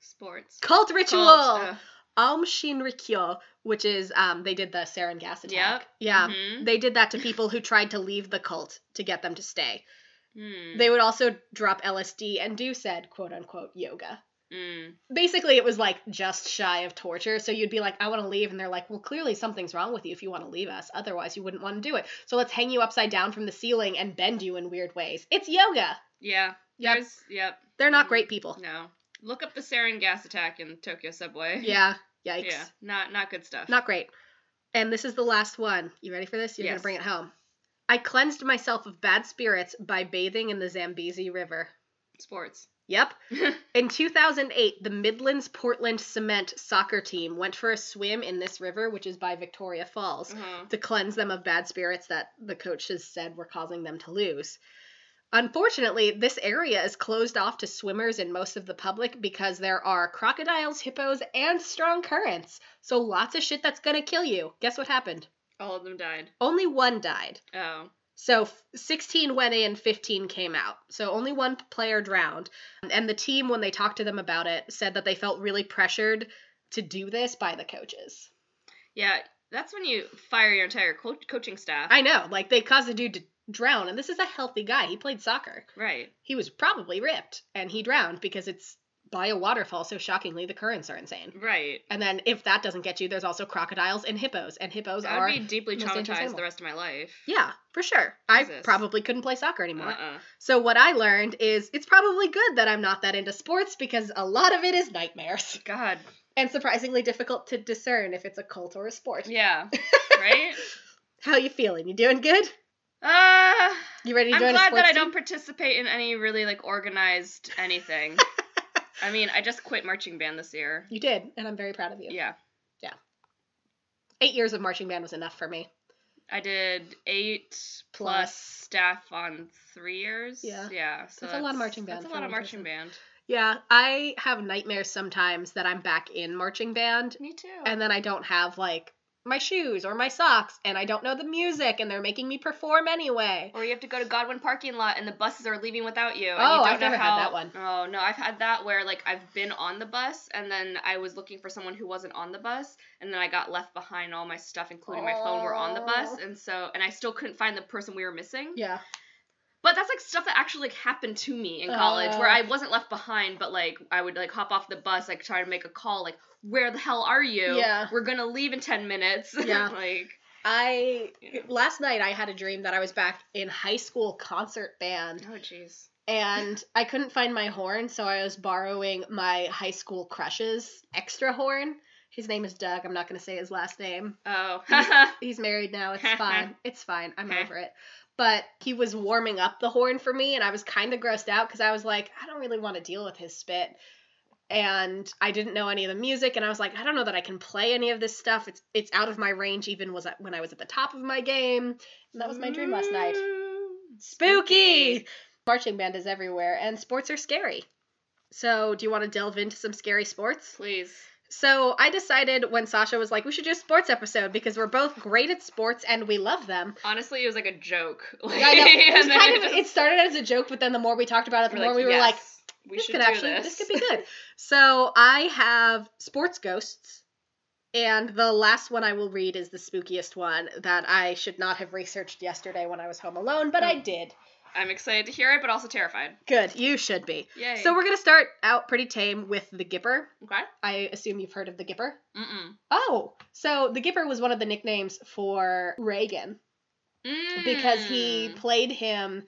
Sports. Cult ritual! Cult, uh, Aum Shinrikyo, which is um they did the sarin gas attack. Yep. Yeah. mhm. They did that to people who tried to leave the cult to get them to stay. Hmm. They would also drop LSD and do said quote unquote yoga. Hmm. Basically it was like just shy of torture. So you'd be like, I want to leave, and they're like, Well, clearly something's wrong with you if you want to leave us. Otherwise you wouldn't want to do it. So let's hang you upside down from the ceiling and bend you in weird ways. It's yoga. Yeah. Yep. Yep. They're not great people. No. Look up the sarin gas attack in Tokyo subway. Yeah. Yikes. Yeah. Not not good stuff. Not great. And this is the last one. You ready for this? You're Yes. gonna bring it home. I cleansed myself of bad spirits by bathing in the Zambezi River. sports. Yep. [laughs] In 2008, the Midlands Portland Cement soccer team went for a swim in this river, which is by Victoria Falls, uh-huh. to cleanse them of bad spirits that the coaches said were causing them to lose. Unfortunately, this area is closed off to swimmers and most of the public because there are crocodiles, hippos, and strong currents. So lots of shit that's gonna kill you. Guess what happened? All of them died. Only one died. Oh. So 16 went in, 15 came out. So only one player drowned. And the team, when they talked to them about it, said that they felt really pressured to do this by the coaches. Yeah. That's when you fire your entire co- coaching staff. I know, like they caused a dude to drown, and this is a healthy guy. He played soccer. right. He was probably ripped, and he drowned because it's by a waterfall. So shockingly, the currents are insane. Right. And then if that doesn't get you, there's also crocodiles and hippos, and hippos I are would be deeply traumatized the rest of my life. yeah, for sure. I probably couldn't play soccer anymore. Uh-uh. So what I learned is it's probably good that I'm not that into sports because a lot of it is nightmares God. and surprisingly difficult to discern if it's a cult or a sport. Yeah. [laughs] right? How you feeling? You doing good? Uh You ready to I'm join glad that I team? don't participate in any really like organized anything. [laughs] I mean, I just quit marching band this year. You did, and I'm very proud of you. Yeah. Yeah. Eight years of marching band was enough for me. I did eight plus, Plus. staff on three years. Yeah. Yeah. So That's a lot of marching band That's a lot of marching person. band. Yeah, I have nightmares sometimes that I'm back in marching band, Me too. and then I don't have like my shoes or my socks, and I don't know the music, and they're making me perform anyway. or you have to go to Godwin parking lot and the buses are leaving without you. And Oh, you don't I've know never had that one. Oh no, I've had that where like I've been on the bus and then I was looking for someone who wasn't on the bus and then I got left behind. All my stuff, including my phone, were on the bus, Oh. and so and I still couldn't find the person we were missing. Yeah. But that's like stuff that actually like happened to me in college, where Oh. I wasn't left behind, but like I would like hop off the bus, like try to make a call, like where the hell are you? Yeah. we're gonna leave in ten minutes. [laughs] Yeah. like I Yeah. last night I had a dream that I was back in high school concert band oh jeez. and [laughs] I couldn't find my horn, so I was borrowing my high school crush's extra horn. His name is Doug. I'm not going to say his last name. Oh. [laughs] He's married now. It's fine. It's fine. I'm over it. But he was warming up the horn for me, and I was kind of grossed out because I was like, I don't really want to deal with his spit. And I didn't know any of the music, and I was like, I don't know that I can play any of this stuff. It's it's out of my range, even was when I was at the top of my game. And that was my dream last night. Spooky. Marching band is everywhere, and sports are scary. So, do you want to delve into some scary sports? Please. So I decided when Sasha was like, we should do a sports episode because we're both great at sports and we love them. Honestly, it was like a joke. [laughs] Like, I know. It was kind of it started as a joke, but then the more we talked about it, the more we were "Yes, like, we this should could actually this. this could be good. so I have sports ghosts. And the last one I will read is the spookiest one that I should not have researched yesterday when I was home alone, but I Oh. did. I'm excited to hear it, but also terrified. Good, you should be. Yay. So we're gonna start out pretty tame with the Gipper. okay. I assume you've heard of the Gipper. Mm-mm. Oh, so the Gipper was one of the nicknames for Reagan because he Mm. played him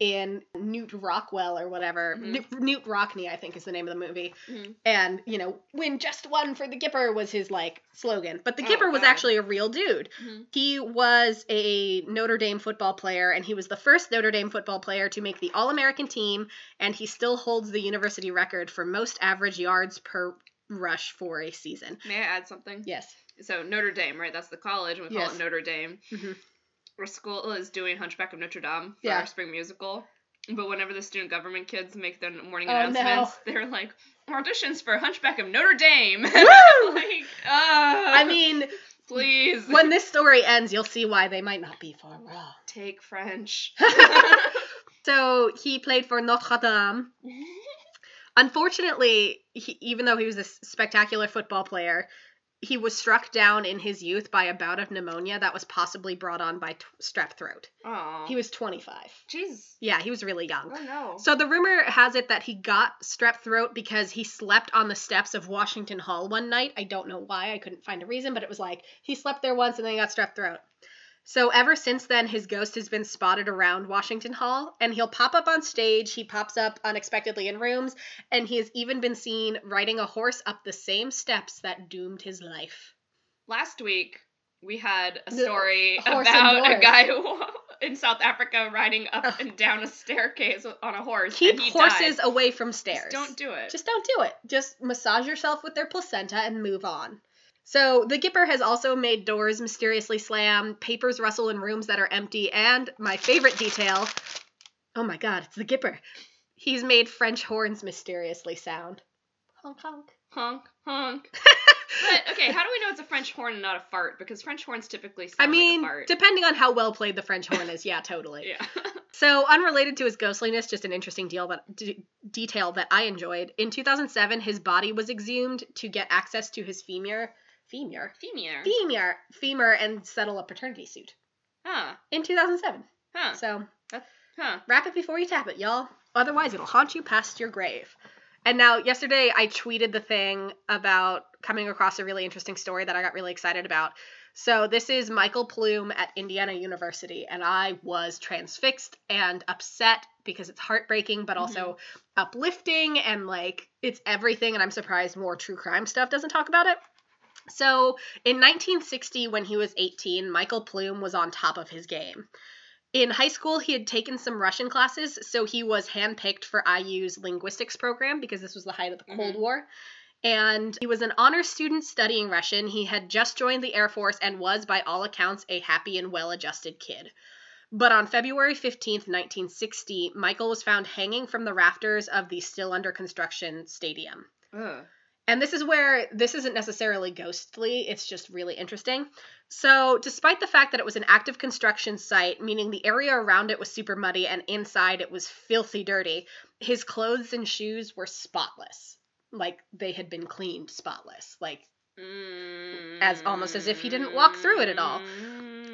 in Knute Rockwell or whatever. Mhm. Knute, Rockne, I think, is the name of the movie. Mhm. And you know, win just one for the Gipper was his like slogan. But the Oh, Gipper was actually a real dude. Mhm. He was a Notre Dame football player, and he was the first Notre Dame football player to make the All American team, and he still holds the university record for most average yards per rush for a season. May I add something? Yes. So Notre Dame, right? That's the college, and we call Yes. it Notre Dame. Our school is doing Hunchback of Notre Dame for Yeah. our spring musical. But whenever the student government kids make their morning Oh, no. announcements, they're like, auditions for Hunchback of Notre Dame. [laughs] Like, uh, I mean, please. when this story ends, you'll see why they might not be far wrong. Take French. [laughs] [laughs] So he played for Notre Dame. Unfortunately, he, even though he was a spectacular football player, he was struck down in his youth by a bout of pneumonia that was possibly brought on by t- strep throat. Aw. He was 25. Jeez. Yeah, he was really young. Oh no. So the rumor has it that he got strep throat because he slept on the steps of Washington Hall one night. I don't know why. I couldn't find a reason, but it was like he slept there once and then he got strep throat. So ever since then, his ghost has been spotted around Washington Hall, and he'll pop up on stage. He pops up unexpectedly in rooms, and he has even been seen riding a horse up the same steps that doomed his life. Last week we had a story about a guy who, [laughs] in South Africa riding up and down a staircase on a horse. Keep and he horses died. away from stairs. Just don't do it. Just don't do it. Just massage yourself with their placenta and move on. So the Gipper has also made doors mysteriously slam, papers rustle in rooms that are empty, and my favorite detail oh my god, it's the Gipper. He's made French horns mysteriously sound. Honk honk. honk honk. [laughs] but okay, how do we know it's a French horn and not a fart? Because French horns typically sound I mean, like a fart. depending on how well played the French horn is, yeah, totally. [laughs] yeah. So, unrelated to his ghostliness, just an interesting deal that d- detail that I enjoyed. In 2007, his body was exhumed to get access to his femur, femur, Femur. femur, femur, and settle a paternity suit. Huh. In 2007. Huh. So, Huh. wrap it before you tap it, y'all. Otherwise, it'll haunt you past your grave. And now, yesterday, I tweeted the thing about coming across a really interesting story that I got really excited about. So, this is Michael Plume at Indiana University, and I was transfixed and upset because it's heartbreaking, but also mm-hmm. uplifting and like it's everything. And I'm surprised more true crime stuff doesn't talk about it. So, in 1960, when he was 18, Michael Plume was on top of his game. In high school, he had taken some Russian classes, so he was handpicked for IU's linguistics program because this was the height of the Cold Mhm. War. And he was an honor student studying Russian. He had just joined the Air Force and was, by all accounts, a happy and well adjusted kid. But on February 15th, 1960, Michael was found hanging from the rafters of the still under construction stadium. Ugh. And this is where this isn't necessarily ghostly, it's just really interesting. So, despite the fact that it was an active construction site, meaning the area around it was super muddy and inside it was filthy dirty, his clothes and shoes were spotless. Like they had been cleaned spotless. Like As almost as if he didn't walk through it at all.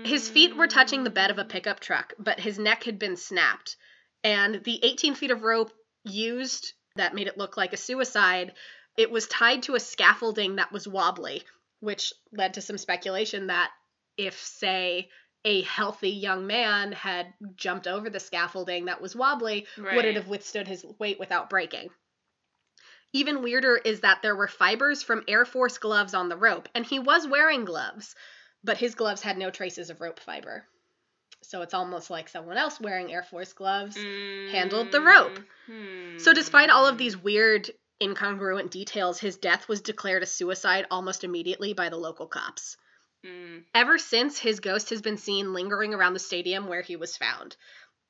his feet were touching the bed of a pickup truck, but his neck had been snapped. And the 18 feet of rope used that made it look like a suicide, it was tied to a scaffolding that was wobbly, which led to some speculation that if, say, a healthy young man had jumped over the scaffolding that was wobbly, would it have withstood his weight without breaking? Even weirder is that there were fibers from Air Force gloves on the rope, and he was wearing gloves, but his gloves had no traces of rope fiber. So it's almost like someone else wearing Air Force gloves handled the rope. Mm, so, despite all of these weird, incongruent details, his death was declared a suicide almost immediately by the local cops. Mm. Ever since, his ghost has been seen lingering around the stadium where he was found.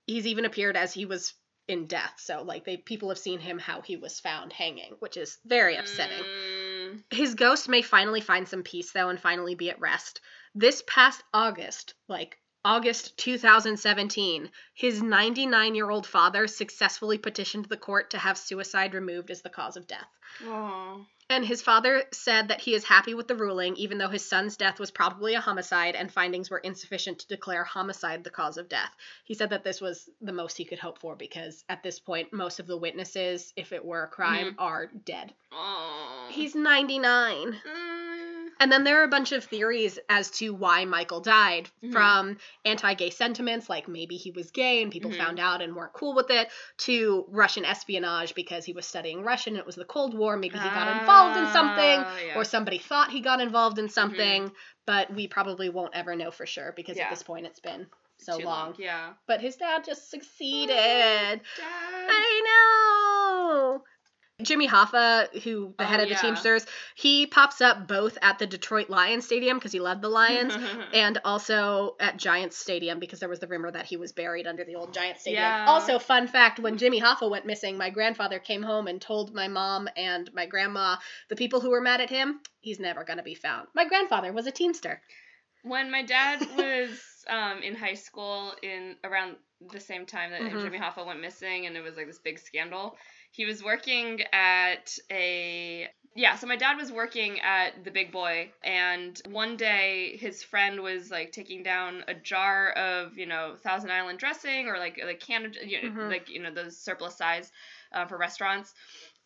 He's even appeared as he was in death, so like they people have seen him how he was found hanging, which is very upsetting. Mm. His ghost may finally find some peace though and finally be at rest. This past August, like August 2017, his 99 year old father successfully petitioned the court to have suicide removed as the cause of death. Aw. And his father said that he is happy with the ruling, even though his son's death was probably a homicide and findings were insufficient to declare homicide the cause of death. He said that this was the most he could hope for because at this point, most of the witnesses, if it were a crime, are dead. Aw. He's 99. Mm. And then there are a bunch of theories as to why Michael died Mhm. from anti gay sentiments, like maybe he was gay and people Mhm. found out and weren't cool with it, to Russian espionage because he was studying Russian. And it was the Cold War. Maybe he got involved in something, Ah, yeah. or somebody thought he got involved in something, but we probably won't ever know for sure because Yeah. at this point it's been so Too long. Yeah. But his dad just succeeded. Dad. I know. Jimmy Hoffa, who the Oh, head of the yeah. Teamsters, he pops up both at the Detroit Lions Stadium because he loved the Lions, [laughs] and also at Giants Stadium because there was the rumor that he was buried under the old Giants Stadium. Yeah. Also, fun fact: when Jimmy Hoffa went missing, my grandfather came home and told my mom and my grandma, the people who were mad at him, he's never gonna be found. My grandfather was a Teamster. when my dad [laughs] was um, in high school in around the same time that Mhm. Jimmy Hoffa went missing and it was like this big scandal he was working at a yeah so my dad was working at the big boy and one day his friend was like taking down a jar of you know thousand island dressing or like like can of you know, Mhm. like you know those surplus size uh, for restaurants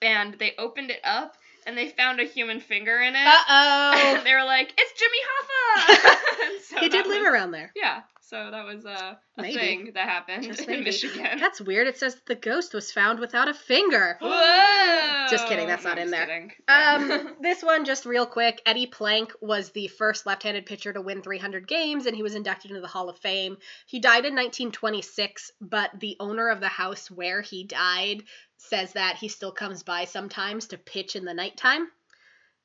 and they opened it up and they found a human finger in it Uh oh. and [laughs] they were like, "It's Jimmy Hoffa." [laughs] [laughs] So he did live was- around there. Yeah, so that was uh, a Maybe. thing that happened Just in maybe. Michigan. That's weird. It says the ghost was found without a finger. [gasps] Whoa! Just kidding, that's No, not in there. Um, this one, just real quick. Eddie Plank was the first left-handed pitcher to win 300 games, and he was inducted into the Hall of Fame. He died in 1926, but the owner of the house where he died says that he still comes by sometimes to pitch in the nighttime.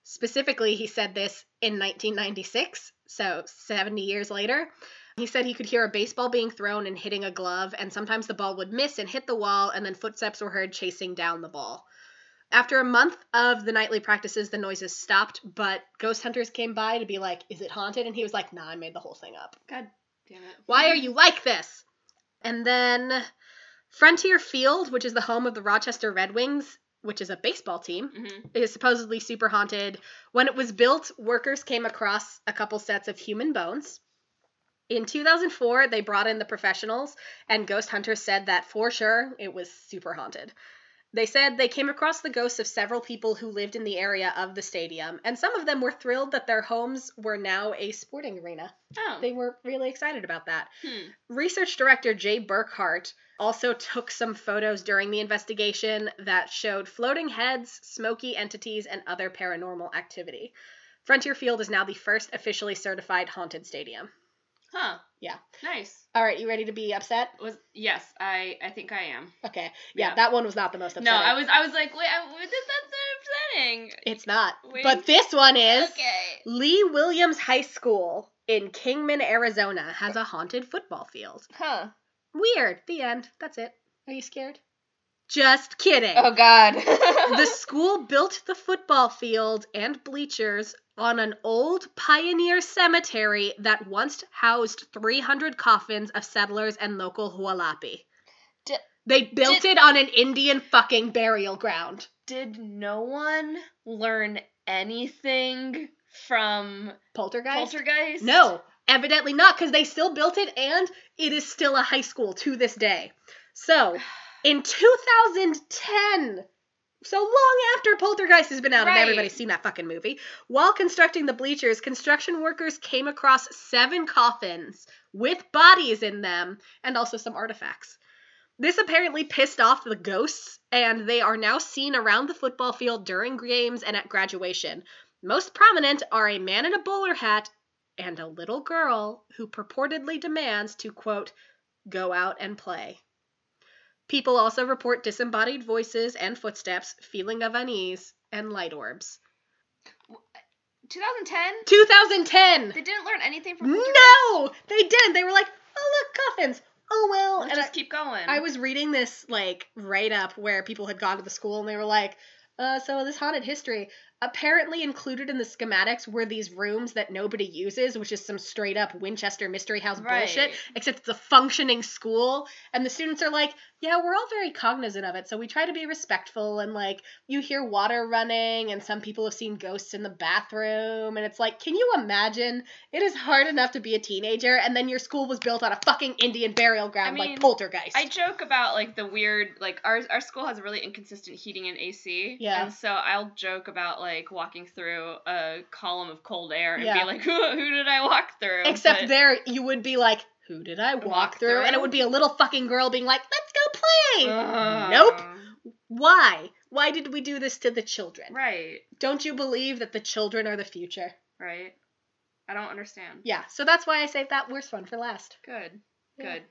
Specifically, he said this in 1996, so 70 years later. He said he could hear a baseball being thrown and hitting a glove, and sometimes the ball would miss and hit the wall, and then footsteps were heard chasing down the ball. After a month of the nightly practices, the noises stopped, but ghost hunters came by to be like, Is it haunted? And he was like, Nah, I made the whole thing up. God damn it. Why are you like this? And then Frontier Field, which is the home of the Rochester Red Wings, which is a baseball team, hmm is supposedly super haunted. When it was built, workers came across a couple sets of human bones. In 2004, they brought in the professionals, and ghost hunters said that for sure it was super haunted. They said they came across the ghosts of several people who lived in the area of the stadium, and some of them were thrilled that their homes were now a sporting arena. Oh. They were really excited about that. hmm. Research director Jay Burkhart also [laughs] took some photos during the investigation that showed floating heads, smoky entities, and other paranormal activity. Frontier Field is now the first officially certified haunted stadium. Huh. Yeah. Nice. All right, you ready to be upset? Was yes, I I think I am. Okay. Yeah, Yeah. that one was not the most upsetting. No, I was I was like, wait, I, this, that's upsetting. It's not. Wait. But this one is Okay. Lee Williams High School in Kingman, Arizona has a haunted football field. Huh. Weird. The end. That's it. Are you scared? Just kidding. Oh God. the school built the football field and bleachers on an old pioneer cemetery that once housed 300 coffins of settlers and local Hualapai. D- they built did- it on an Indian fucking burial ground. Did no one learn anything from Poltergeist? Poltergeist? No, evidently not, because they still built it and it is still a high school to this day. So, [sighs] in 2010, so long after Poltergeist has been out and everybody's seen that fucking movie, while constructing the bleachers, construction workers came across seven coffins with bodies in them and also some artifacts. This apparently pissed off the ghosts, and they are now seen around the football field during games and at graduation. Most prominent are a man in a bowler hat and a little girl who purportedly demands to, quote, go out and play. People also report disembodied voices and footsteps, feeling of unease, and light orbs. 2010. 2010! They didn't learn anything from. Poltergeist? No! They didn't. They were like, oh, look, coffins. Oh, well. Let's And just I, keep going. I was reading this, like, write up where people had gone to the school and they were like, uh, so this haunted history. Apparently included in the schematics were these rooms that nobody uses, which is some straight up Winchester Mystery House bullshit, except it's a functioning school. And the students are like, yeah, we're all very cognizant of it, so we try to be respectful. And like, you hear water running, and some people have seen ghosts in the bathroom. And it's like, can you imagine? It is hard enough to be a teenager, and then your school was built on a fucking Indian burial ground I mean, like Poltergeist. I joke about like the weird like our our school has really inconsistent heating and AC. Yeah. And so I'll joke about like walking through a column of cold air and Yeah. be like, who, [laughs] who did I walk through? Except But- there, you would be like, who did I walk, Walk through? And it would be a little fucking girl being like, let's go play. Ugh. Nope. Why? Why did we do this to the children? Right. Don't you believe that the children are the future? Right. I don't understand. Yeah, so that's why I saved that worst one for last. Good. Yeah. Good.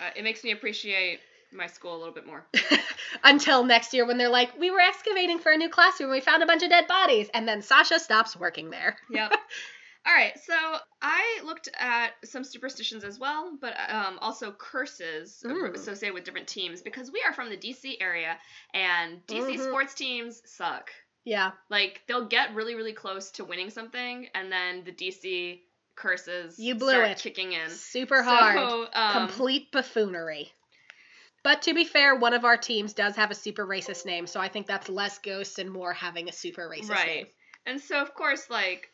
Uh, it makes me appreciate my school a little bit more. [laughs] Until next year when they're like, we were excavating for a new classroom, we found a bunch of dead bodies, and then Sasha stops working there. Yep. [laughs] All right, so I looked at some superstitions as well, but um, also curses Mm. associated with different teams because we are from the DC area and DC Mhm. sports teams suck. Yeah, Like they'll get really, really close to winning something, and then the DC curses You blew start it. kicking in. super hard. So, um, Complete buffoonery. But to be fair, one of our teams does have a super racist name, so I think that's less ghosts and more having a super racist right. name. And so of course, like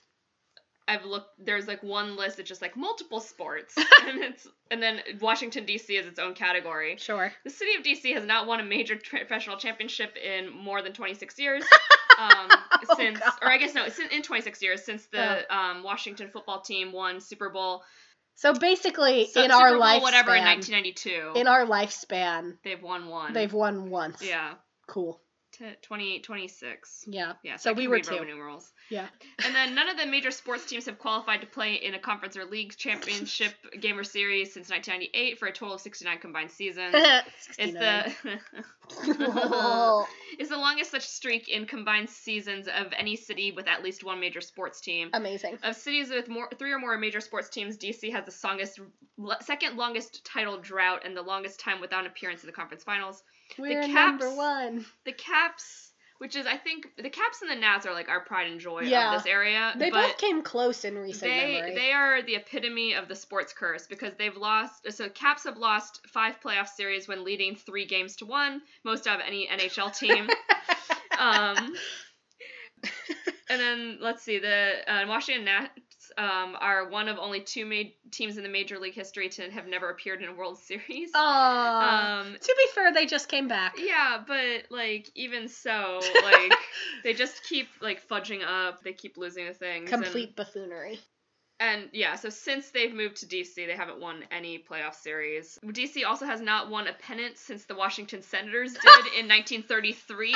I've looked. There's like one list that's just like multiple sports, [laughs] and it's and then Washington D.C. is its own category. Sure. The city of DC has not won a major tra- professional championship in more than 26 years. [laughs] Um, Oh, since, God. or I guess no, it's in, in 26 years since the um, Washington football team won Super Bowl, So basically, so, in Super our Bowl lifespan, whatever in 1992. in our lifespan, they've won one. they've won once. yeah, Cool. T- 20, 26. Yeah. Yeah, So I we were two. Roman numerals. Yeah. And then none of the major sports teams have qualified to play in a conference or league championship [laughs] game or series since 1998 for a total of 69 combined seasons. [laughs] It's the it's [laughs] the longest such streak in combined seasons of any city with at least one major sports team. Amazing. Of cities with more three or more major sports teams, DC has the longest, second longest title drought and the longest time without an appearance in the conference finals. We're Caps- number one. The Caps, which is I think the Caps and the Nats are like our pride and joy Yeah. of this area. They both came close in recent they memory. they are the epitome of the sports curse because they've lost so caps have lost five playoff series when leading three games to one most out of any nhl team [laughs] um and then let's see the uh, washington nats um, are one of only two ma- teams in the major league history to have never appeared in a world [laughs] series um to be fair, they just came back. yeah, but like even so, [laughs] like they just keep like fudging up. They keep losing the things. and- Complete buffoonery. And yeah, so since they've moved to DC, they haven't won any playoff series. DC also has not won a pennant since the Washington Senators did in [laughs] 1933.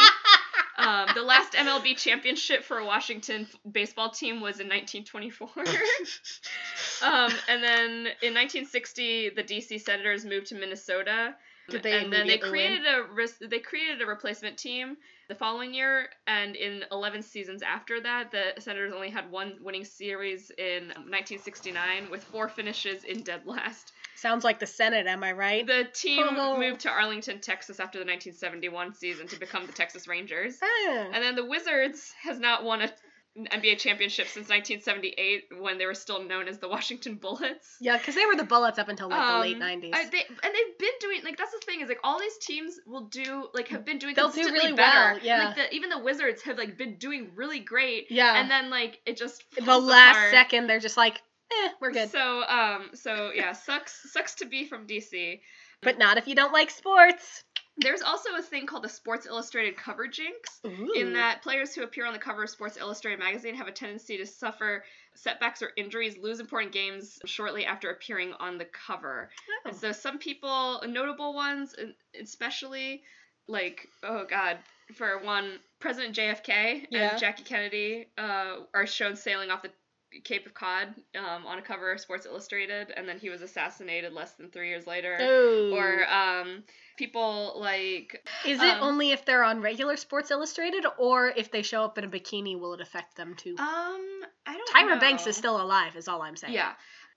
Um, the last MLB championship for a Washington f- baseball team was in 1924. [laughs] um, and then in 1960, the DC Senators moved to Minnesota. Did they and then they immediately win? created a they created a replacement team the following year, and in 11 seasons after that, the Senators only had one winning series in 1969, with four finishes in dead last. Sounds like the Senate, am I right? The team moved to Arlington, Texas after the 1971 season to become the Texas Rangers. Ah. And then the Wizards has not won a an NBA championship since 1978 when they were still known as the Washington Bullets. Yeah, because they were the Bullets up until like the late Um, '90s. I, they, and they've been doing like that's the thing is like all these teams will do like have been doing They'll do really better. well, yeah. Like the, even the Wizards have like been doing really great. yeah. And then like it just the last apart. second, they're just like, eh, we're good. So um so yeah sucks sucks to be from DC. But not if you don't like sports. There's also a thing called the Sports Illustrated cover jinx, Ooh. in that players who appear on the cover of Sports Illustrated magazine have a tendency to suffer setbacks or injuries, lose important games shortly after appearing on the cover. Oh. And so some people, notable ones, especially like oh god, for one, President JFK Yeah. and Jackie Kennedy uh, are shown sailing off the Cape of Cod um, on a cover of Sports Illustrated, and then he was assassinated less than three years later. Oh. Or um, people like Is it um, only if they're on regular Sports Illustrated, or if they show up in a bikini, will it affect them too? um, I don't. Know. Tyra Banks is still alive, is all I'm saying. Yeah.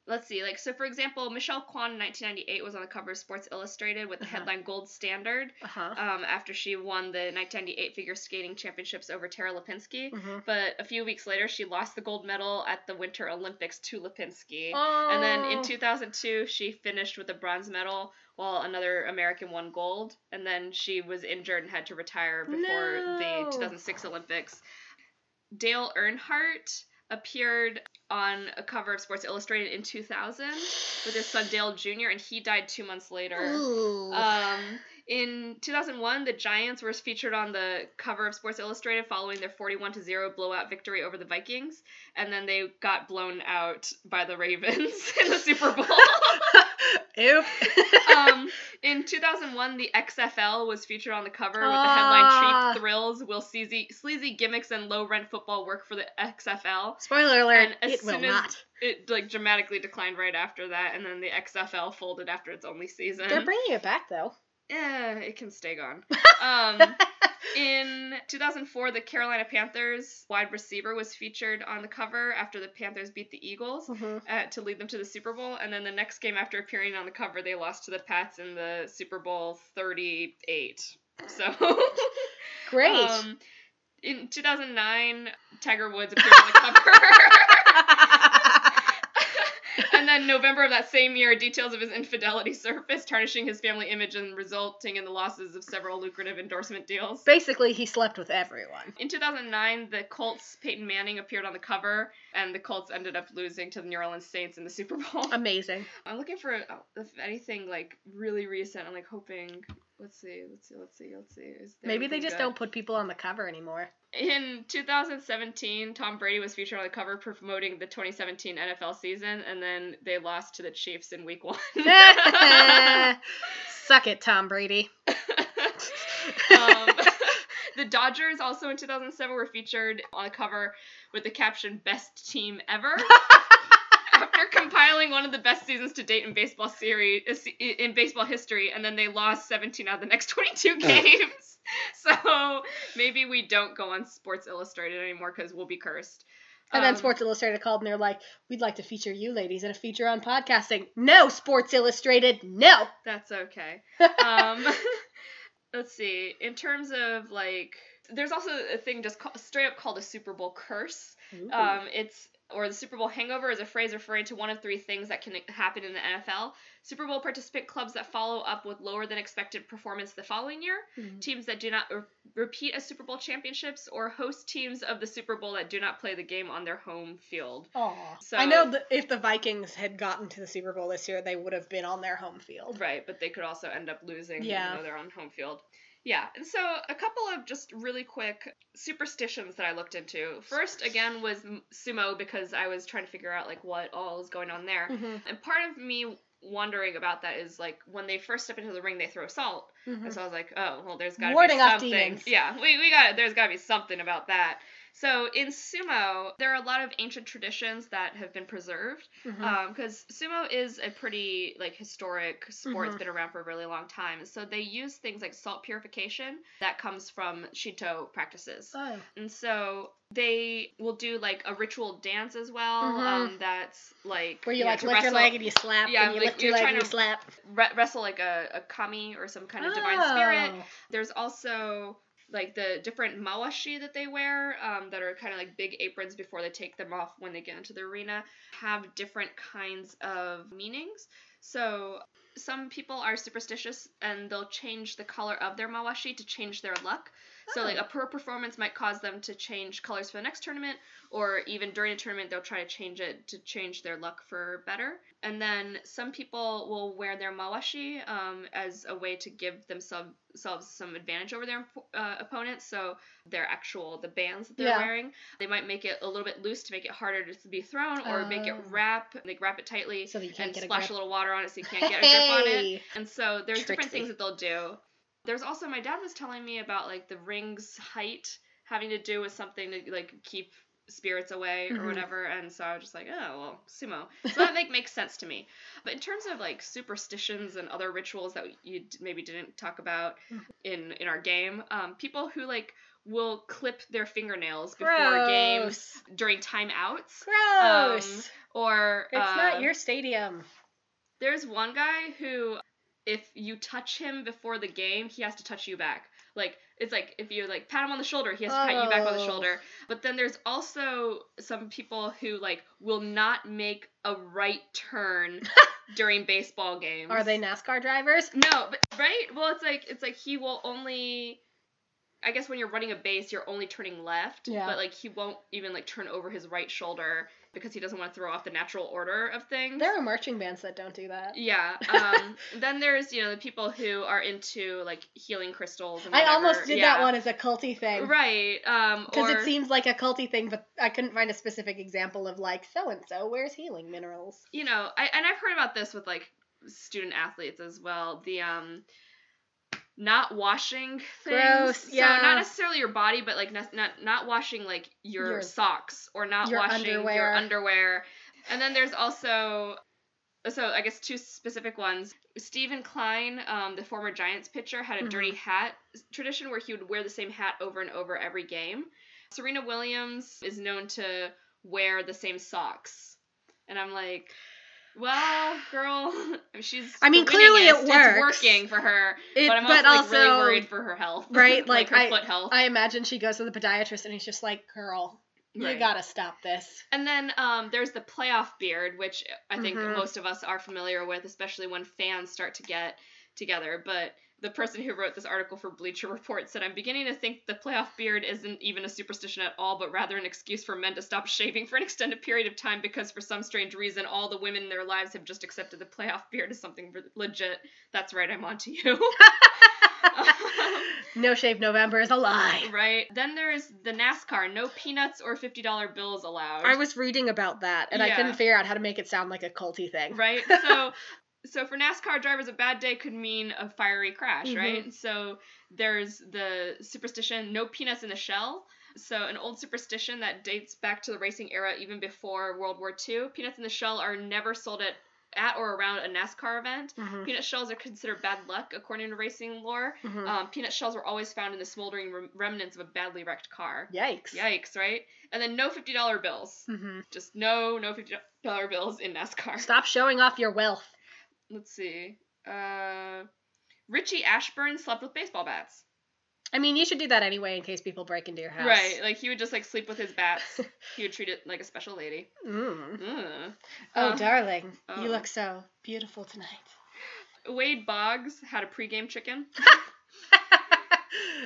Let's see. Like so, for example, Michelle Kwan in 1998 was on the cover of Sports Illustrated with the Uh-huh. headline "Gold Standard" Uh huh. um, after she won the 1998 figure skating championships over Tara Lipinski. Mhm. But a few weeks later, she lost the gold medal at the Winter Olympics to Lipinski. Oh. And then in 2002, she finished with a bronze medal while another American won gold. And then she was injured and had to retire before No. the 2006 Olympics. Dale Earnhardt appeared on a cover of Sports Illustrated in 2000 with his son Dale Jr., and he died two months later. Ooh. Um, in 2001, the Giants were featured on the cover of Sports Illustrated following their 41 to 0 blowout victory over the Vikings, and then they got blown out by the Ravens [laughs] in the Super Bowl. [laughs] Oop. [laughs] um, in 2001, the XFL was featured on the cover with the Ah. headline "Cheap Thrills: Will sleazy, sleazy gimmicks and low rent football work for the XFL?" Spoiler alert, it will as- not. It like dramatically declined right after that, and then the XFL folded after its only season. They're bringing it back though. Eh, it can stay gone. [laughs] Um, in 2004, the Carolina Panthers wide receiver was featured on the cover after the Panthers beat the Eagles Mhm. uh, to lead them to the Super Bowl. And then the next game after appearing on the cover, they lost to the Pats in the Super Bowl 38. So. [laughs] Great. Um, in 2009, Tiger Woods appeared on the cover. [laughs] then November of that same year, details of his infidelity [laughs] surfaced, tarnishing his family image and resulting in the losses of several lucrative endorsement deals. Basically, he slept with everyone. In 2009, the Colts' Peyton Manning appeared on the cover, and the Colts ended up losing to the New Orleans Saints in the Super Bowl. [laughs] Amazing. I'm looking for uh, if anything like really recent. I'm like hoping. Let's see. Let's see. Let's see. Let's see. Maybe they just good? don't put people on the cover anymore. In 2017, Tom Brady was featured on the cover promoting the 2017 NFL season, and then they lost to the Chiefs in Week One. [laughs] [laughs] Suck it, Tom Brady. [laughs] um, the Dodgers also in 2007 were featured on the cover with the caption "Best Team Ever." After compiling one of the best seasons to date in baseball series in baseball history, and then they lost 17 out of the next 22 [laughs] games. [laughs] so maybe we don't go on Sports Illustrated anymore because we'll be cursed. And then Um, Sports Illustrated called and they're like, "We'd like to feature you ladies in a feature on podcasting." No, Sports Illustrated, no. That's okay. [laughs] Um, let's see. In terms of like, there's also a thing just call, straight up called a Super Bowl curse. Um, it's or the Super Bowl hangover is a phrase referring to one of three things that can happen in the NFL. Super Bowl participant clubs that follow up with lower than expected performance the following year, Mhm. teams that do not re- repeat as Super Bowl championships, or host teams of the Super Bowl that do not play the game on their home field. Aw. So- I know that if the Vikings had gotten to the Super Bowl this year, they would have been on their home field. Right, but they could also end up losing Yeah. even though they're on home field. Yeah, and so a couple of just really quick superstitions that I looked into. First, again, was sumo because I was trying to figure out like what all is going on there. Mhm. And part of me wondering about that is like when they first step into the ring, they throw salt. Mhm. And so I was like, oh, well, there's got to be something. Yeah, we, we got there's got to be something about that. So in sumo, there are a lot of ancient traditions that have been preserved because sumo is a pretty like historic sport. It's Mhm. been around for a really long time. So they use things like salt purification that comes from Shinto practices. Oh. And so they will do like a ritual dance as well. Mhm. Um, that's like Where you know, like lift your wrestle- leg and you slap, Yeah, and you like, lift your you're leg trying and you to- slap. re- wrestle like a, a kami or some kind of divine spirit. Oh. There's also like the different mawashi that they wear um, that are kind of like big aprons before they take them off when they get into the arena have different kinds of meanings. So some people are superstitious and they'll change the color of their mawashi to change their luck. So like a poor performance might cause them to change colors for the next tournament, or even during a tournament they'll try to change it to change their luck for better. And then some people will wear their mawashi um, as a way to give themselves some advantage over their uh, opponents. So their actual the bands that they're Yeah. wearing, they might make it a little bit loose to make it harder to be thrown, or make it Oh. wrap like wrap it tightly So that you can't and get a splash grip. a little water on it so you can't get a grip on it. And so there's different things that they'll do. There's also my dad was telling me about like the ring's height having to do with something to like keep spirits away or Mhm. whatever and so I was just like, oh well, sumo. So that make, makes sense to me. But in terms of like superstitions and other rituals that you d- maybe didn't talk about Mhm. in in our game, um, people who like will clip their fingernails before games during timeouts Gross. or it's uh, not your stadium. there's one guy who, if you touch him before the game, he has to touch you back. Like it's like if you like pat him on the shoulder, he has to pat you back on the Oh. shoulder. But then there's also some people who like will not make a right turn [laughs] during baseball games. Are they NASCAR drivers? No, but right? Well, it's like it's like he will only. I guess when you're running a base, you're only turning left. Yeah. But like he won't even like turn over his right shoulder because he doesn't want to throw off the natural order of things. There are marching bands that don't do that. Yeah. Um, [laughs] then there's you know the people who are into like healing crystals. And I almost did yeah. that one as a culty thing. Right. Um. Because or- it seems like a culty thing, but I couldn't find a specific example of like so and so wears healing minerals. you know, I and I've heard about this with like student athletes as well. The um. Not washing things. Gross, So yeah. not necessarily your body, but like ne- not not washing like your, Your- socks or not your washing your underwear. underwear. And then there's also so I guess two specific ones. Stephen Kline, um, the former Giants pitcher, had a Mhm. dirty hat tradition where he would wear the same hat over and over every game. Serena Williams is known to wear the same socks, and I'm like, well, girl, [laughs] she's. I mean, clearly it winningest. It's working for her, It, but I'm also, but like, also, really worried for her health, [laughs] right, like, like, her I- foot health. I imagine she goes to the podiatrist and he's just like, "Girl, you gotta stop this." And then um, there's the playoff beard, which I think Mhm. most of us are familiar with, especially when fans start to get together. But the person who wrote this article for Bleacher Report said, I'm beginning to think the playoff beard isn't even a superstition at all, but rather an excuse for men to stop shaving for an extended period of time because for some strange reason, all the women in their lives have just accepted the playoff beard as something legit. That's right, I'm on to you. [laughs] no shave November is a lie. right? Then there's the NASCAR, no peanuts or $50 bills allowed. I was reading about that and I couldn't figure out how to make it sound like a culty thing. right? [laughs] So so for NASCAR drivers a bad day could mean a fiery crash, right? So there's the superstition no peanuts in the shell. So an old superstition that dates back to the racing era even before World War II. Peanuts in the shell are never sold at at or around a NASCAR event. Mhm. Peanut shells are considered bad luck according to racing lore. Mhm. Um, peanut shells were always found in the smoldering rem- remnants of a badly wrecked car. Yikes. Yikes, right? And then no $50 bills. hmm Just no no $50 bills in NASCAR. Stop showing off your wealth. Let's see. Uh, Richie Ashburn slept with baseball bats. I mean, you should do that anyway in case people break into your house. Right, like he would just like sleep with his bats. [laughs] he would treat it like a special lady. Mm. Mm. Oh, Uh, darling, oh. you look so beautiful tonight. Wade Boggs had a pregame chicken. [laughs]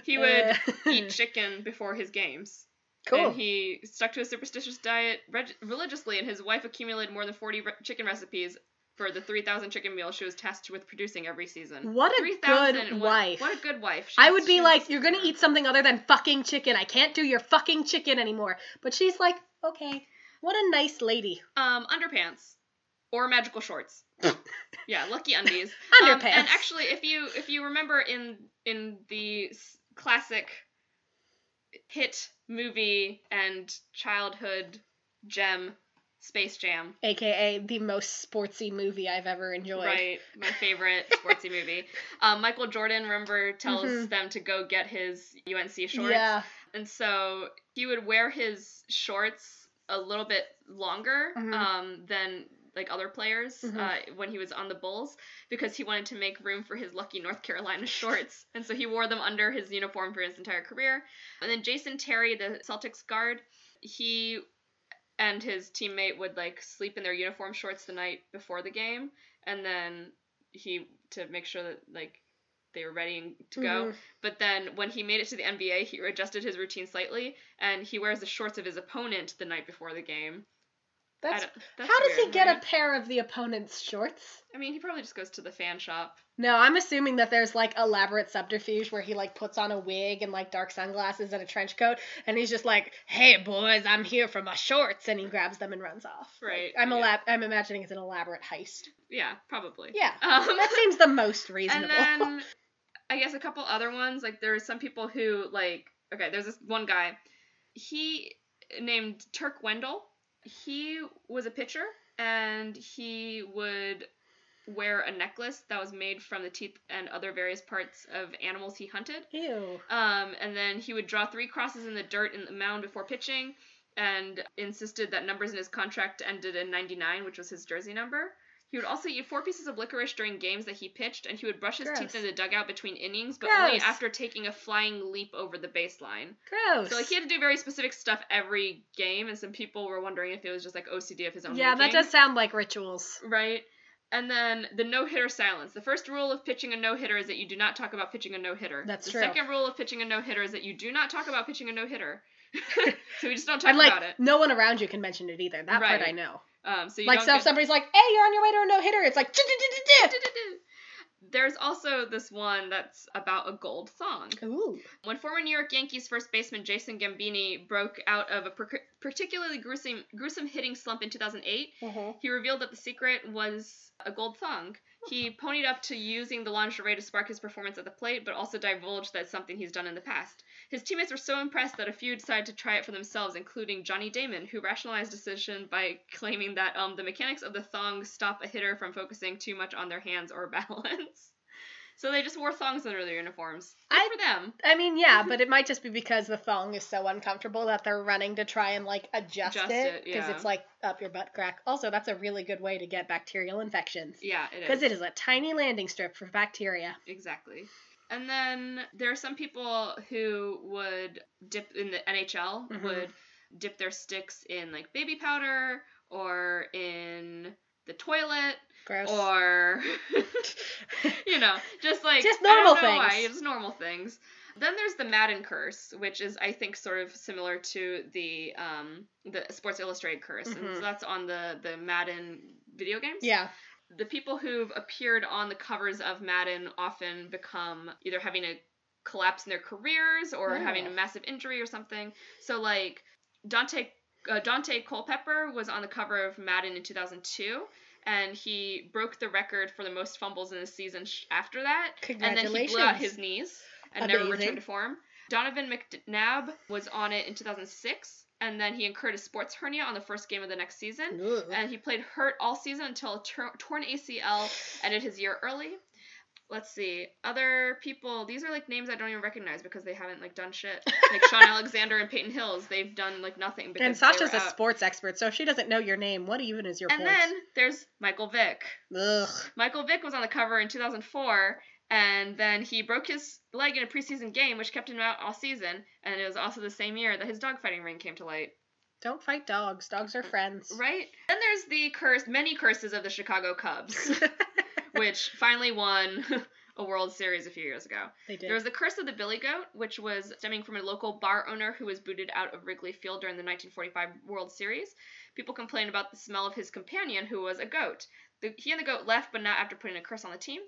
He would Uh, Eat [laughs] chicken before his games. cool. And he stuck to a superstitious diet reg- religiously, and his wife accumulated more than 40 re- chicken recipes for the 3,000 chicken meal she was tasked with producing every season. What a 3,000 good what- wife. What a good wife. I would be like, you're gonna eat something other than fucking chicken. I can't do your fucking chicken anymore. But she's like, okay, what a nice lady. Um, underpants or magical shorts. [laughs] yeah, lucky undies. [laughs] Um, Underpants. and actually, if you if you remember in in the s- classic hit movie and childhood gem Space Jam, AKA the most sportsy movie I've ever enjoyed. right? My [laughs] favorite sportsy movie. Um, Michael Jordan, remember, tells Mhm. them to go get his UNC shorts. Yeah. And so he would wear his shorts a little bit longer Mhm. um, than like other players Mhm. uh, when he was on the Bulls because he wanted to make room for his lucky North Carolina [laughs] shorts. And so he wore them under his uniform for his entire career. And then Jason Terry, the Celtics guard, he and his teammate would like sleep in their uniform shorts the night before the game and then he to make sure that like they were ready to go. Mhm. But then when he made it to the NBA, he adjusted his routine slightly, and he wears the shorts of his opponent the night before the game. That's, that's how does he get right? a pair of the opponent's shorts? I mean, he probably just goes to the fan shop. No, I'm assuming that there's like elaborate subterfuge where he like puts on a wig and like dark sunglasses and a trench coat, and he's just like, "Hey boys, I'm here for my shorts," and he grabs them and runs off. Like, Right, I'm yeah. elab- I'm imagining it's an elaborate heist. Yeah, probably. Yeah, Um, that seems the most [laughs] reasonable. and then I guess a couple other ones. Like there are some people who like okay, there's this one guy. He named Turk Wendell. He was a pitcher and he would wear a necklace that was made from the teeth and other various parts of animals he hunted. Ew. Um, and then he would draw three crosses in the dirt in the mound before pitching and insisted that numbers in his contract ended in 99, which was his jersey number. He would also eat four pieces of licorice during games that he pitched, and he would brush his teeth in the dugout between innings, but only after taking a flying leap over the baseline. Gross. So like he had to do very specific stuff every game, and some people were wondering if it was just like OCD of his own. yeah, that does sound like rituals. Right. And then the no hitter silence. The first rule of pitching a no hitter is that you do not talk about pitching a no hitter. That's the true. second rule of pitching a no hitter is that you do not talk about pitching a no hitter. [laughs] so we just don't talk And like, about it. no one around you can mention it either. That part I know. Um, so you Like, so if somebody's like, "Hey, you're on your way to a no hitter," it's like, [laughs] There's also this one that's about a gold song. ooh, When former New York Yankees first baseman Jason Gambini broke out of a per- particularly gruesome, gruesome hitting slump in 2008, Mhm. he revealed that the secret was a gold thong. He ponied up to using the lingerie to spark his performance at the plate, but also divulged that something he's done in the past. His teammates were so impressed that a few decided to try it for themselves, including Johnny Damon, who rationalized the decision by claiming that um, the mechanics of the thong stop a hitter from focusing too much on their hands or [laughs] balance. So they just wore thongs under their uniforms. Good I- for them. I mean, yeah, but it [laughs] might just be because the thong is so uncomfortable that they're running to try and like adjust, Adjust it it, because yeah. it's like up your butt crack. Also, that's a really good way to get bacterial infections Yeah, it is. because it is a tiny landing strip for bacteria. Exactly. And then there are some people who would dip in the NHL Mhm. would dip their sticks in like baby powder or in the toilet Gross. or [laughs] you know just like Just normal why, things. it's normal things. Then there's the Madden curse, which is I think sort of similar to the um the Sports Illustrated curse, and Mhm. so that's on the the Madden video games yeah. The people who've appeared on the covers of Madden often become either having a collapse in their careers or Oh. having a massive injury or something. So like Daunte uh, Daunte Culpepper was on the cover of Madden in 2002 and he broke the record for the most fumbles in a season sh- after that and then he blew out his knees and never returned to form. Donovan McNabb was on it in 2006 and then he incurred a sports hernia on the first game of the next season Ooh. and he played hurt all season until a tor- torn ACL [sighs] ended his year early. Let's see. Other people, these are like names I don't even recognize because they haven't like done shit. Like Shaun [laughs] Alexander and Peyton Hillis, they've done like nothing because and Sasha's a out. sports expert, so if she doesn't know your name, what even is your And point? then there's Michael Vick. Ugh. Michael Vick was on the cover in 2004 and then he broke his leg in a preseason game which kept him out all season and it was also the same year that his dogfighting ring came to light. Don't fight dogs. Dogs are friends. Right? Then there's the curse many curses of the Chicago Cubs. [laughs] which finally won [laughs] a World Series a few years ago. they did. There was the Curse of the Billy Goat, which was stemming from a local bar owner who was booted out of Wrigley Field during the 1945 World Series. People complained about the smell of his companion, who was a goat. The, he and the goat left, but not after putting a curse on the team.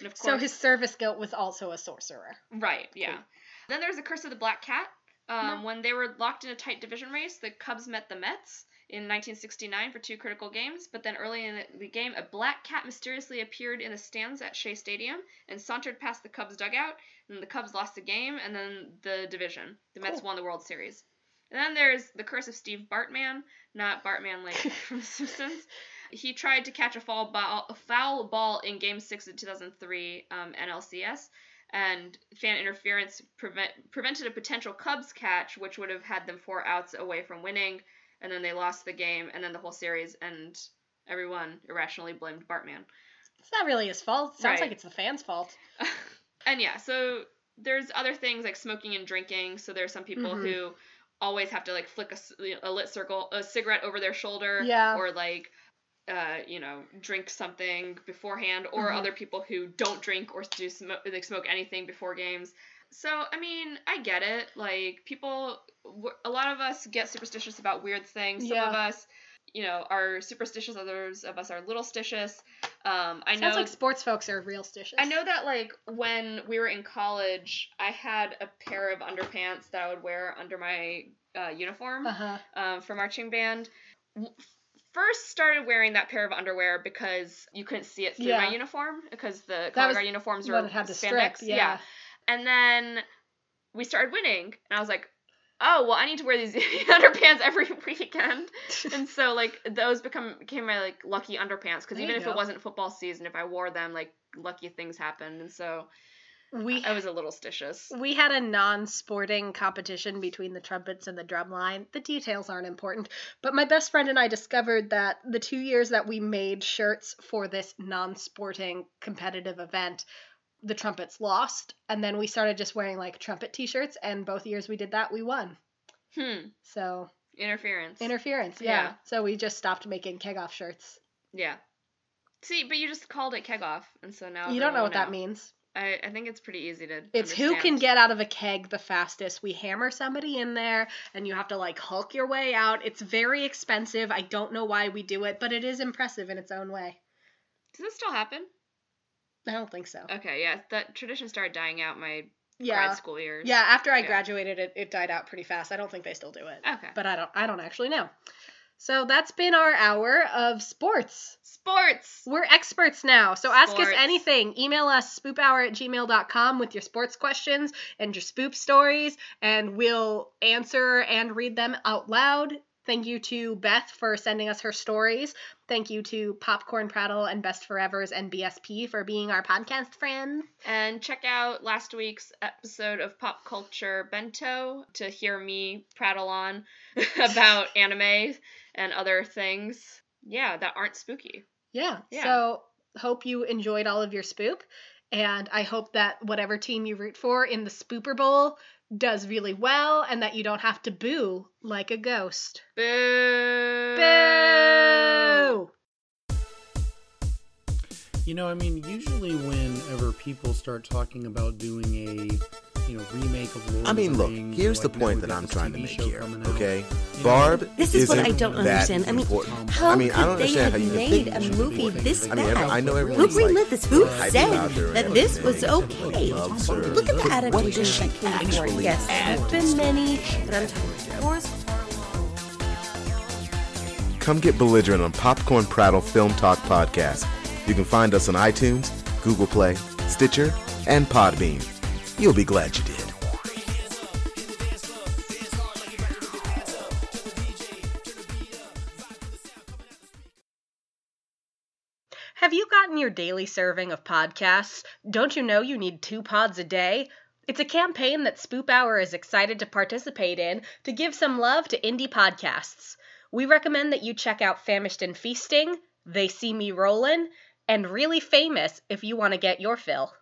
And of course, so his service goat was also a sorcerer. right, yeah. Cool. Then there's the Curse of the Black Cat. Um, Mhm. When they were locked in a tight division race, the Cubs met the Mets in 1969 for two critical games. But then early in the game, a black cat mysteriously appeared in the stands at Shea Stadium and sauntered past the Cubs dugout. And the Cubs lost the game and then the division. The Mets Cool. won the World Series. And then there's the curse of Steve Bartman, not Bartman like [laughs] from The Simpsons. He tried to catch a foul ball, a foul ball in Game Six of 2003 um, NLCS, and fan interference prevent, prevented a potential Cubs catch, which would have had them four outs away from winning. And then they lost the game, and then the whole series, and everyone irrationally blamed Bartman. It's not really his fault. Sounds Right. like it's the fans' fault. [laughs] and yeah, so there's other things like smoking and drinking. So there's some people Mhm. who always have to like flick a lit circle, a cigarette over their shoulder, Yeah. or like uh, you know, drink something beforehand, or Mhm. other people who don't drink or do smoke, like smoke anything before games. So I mean, I get it. Like people, a lot of us get superstitious about weird things. Some of us, you know, are superstitious. Others of us are little stitious. Um, I know. Sounds like sports folks are real stitious. I know that like when we were in college, I had a pair of underpants that I would wear under my uh, uniform Uh huh. um, for marching band. First started wearing that pair of underwear because you couldn't see it through Yeah. my uniform because the color guard uniforms were had the spandex. strip. Yeah. And then we started winning, and I was like, oh well, I need to wear these [laughs] underpants every [laughs] weekend. [laughs] and so like those become became my like lucky underpants because even if go. it wasn't football season, if I wore them, like lucky things happened, and so We I was a little stitious. we had a non-sporting competition between the trumpets and the drum line. The details aren't important, but my best friend and I discovered that the 2 years that we made shirts for this non-sporting competitive event, the trumpets lost, and then we started just wearing like trumpet t-shirts and both years we did that we won. Hmm. So, Interference. interference, yeah. Yeah. So we just stopped making keg off shirts. yeah. See, but you just called it keg off, and so now you don't know what that means. I, I think it's pretty easy to. It's who can get out of a keg the fastest. We hammer somebody in there and you have to like hulk your way out. It's very expensive. I don't know why we do it, but it is impressive in its own way. Does this still happen? I don't think so. Okay, yeah, that tradition started dying out my Yeah. grad school years. Yeah, after I Yeah. graduated it, it died out pretty fast. I don't think they still do it. Okay. But I don't I don't actually know. So that's been our hour of sports. Sports. We're experts now. So ask us anything. Email us spoophour at gmail.com with your sports questions and your spoop stories, and we'll answer and read them out loud. Thank you to Beth for sending us her stories. Thank you to Popcorn Prattle and Best Forevers and BSP for being our podcast friends. And check out last week's episode of Pop Culture Bento to hear me prattle on [laughs] about anime and other things. Yeah, that aren't spooky. Yeah. Yeah. So hope you enjoyed all of your spoop. And I hope that whatever team you root for in the Spooper Bowl does really well and that you don't have to boo like a ghost. Boo! Boo! You know, I mean, usually whenever people start talking about doing a, you know, remake of Lord I mean, of the look, Rings, here's or the point that I'm this trying to make here, coming out. okay? Barb This is what isn't I don't understand. I mean, important. Um, how I mean, I could don't they have how you made a movie should be this I mean, bad? I know Who everyone's like, greenlit this? Who hyping said out there that this was okay? Look at the What adaptations that came before. Yes, there have been many, but I'm talking about Forrest Come get belligerent on Popcorn Prattle Film Talk Podcast. You can find us on iTunes, Google Play, Stitcher, and Podbean. You'll be glad you did. Have you gotten your daily serving of podcasts? Don't you know you need two pods a day? It's a campaign that Spoop Hour is excited to participate in to give some love to indie podcasts. We recommend that you check out Famished and Feasting, They See Me Rollin', and Really Famous if you want to get your fill.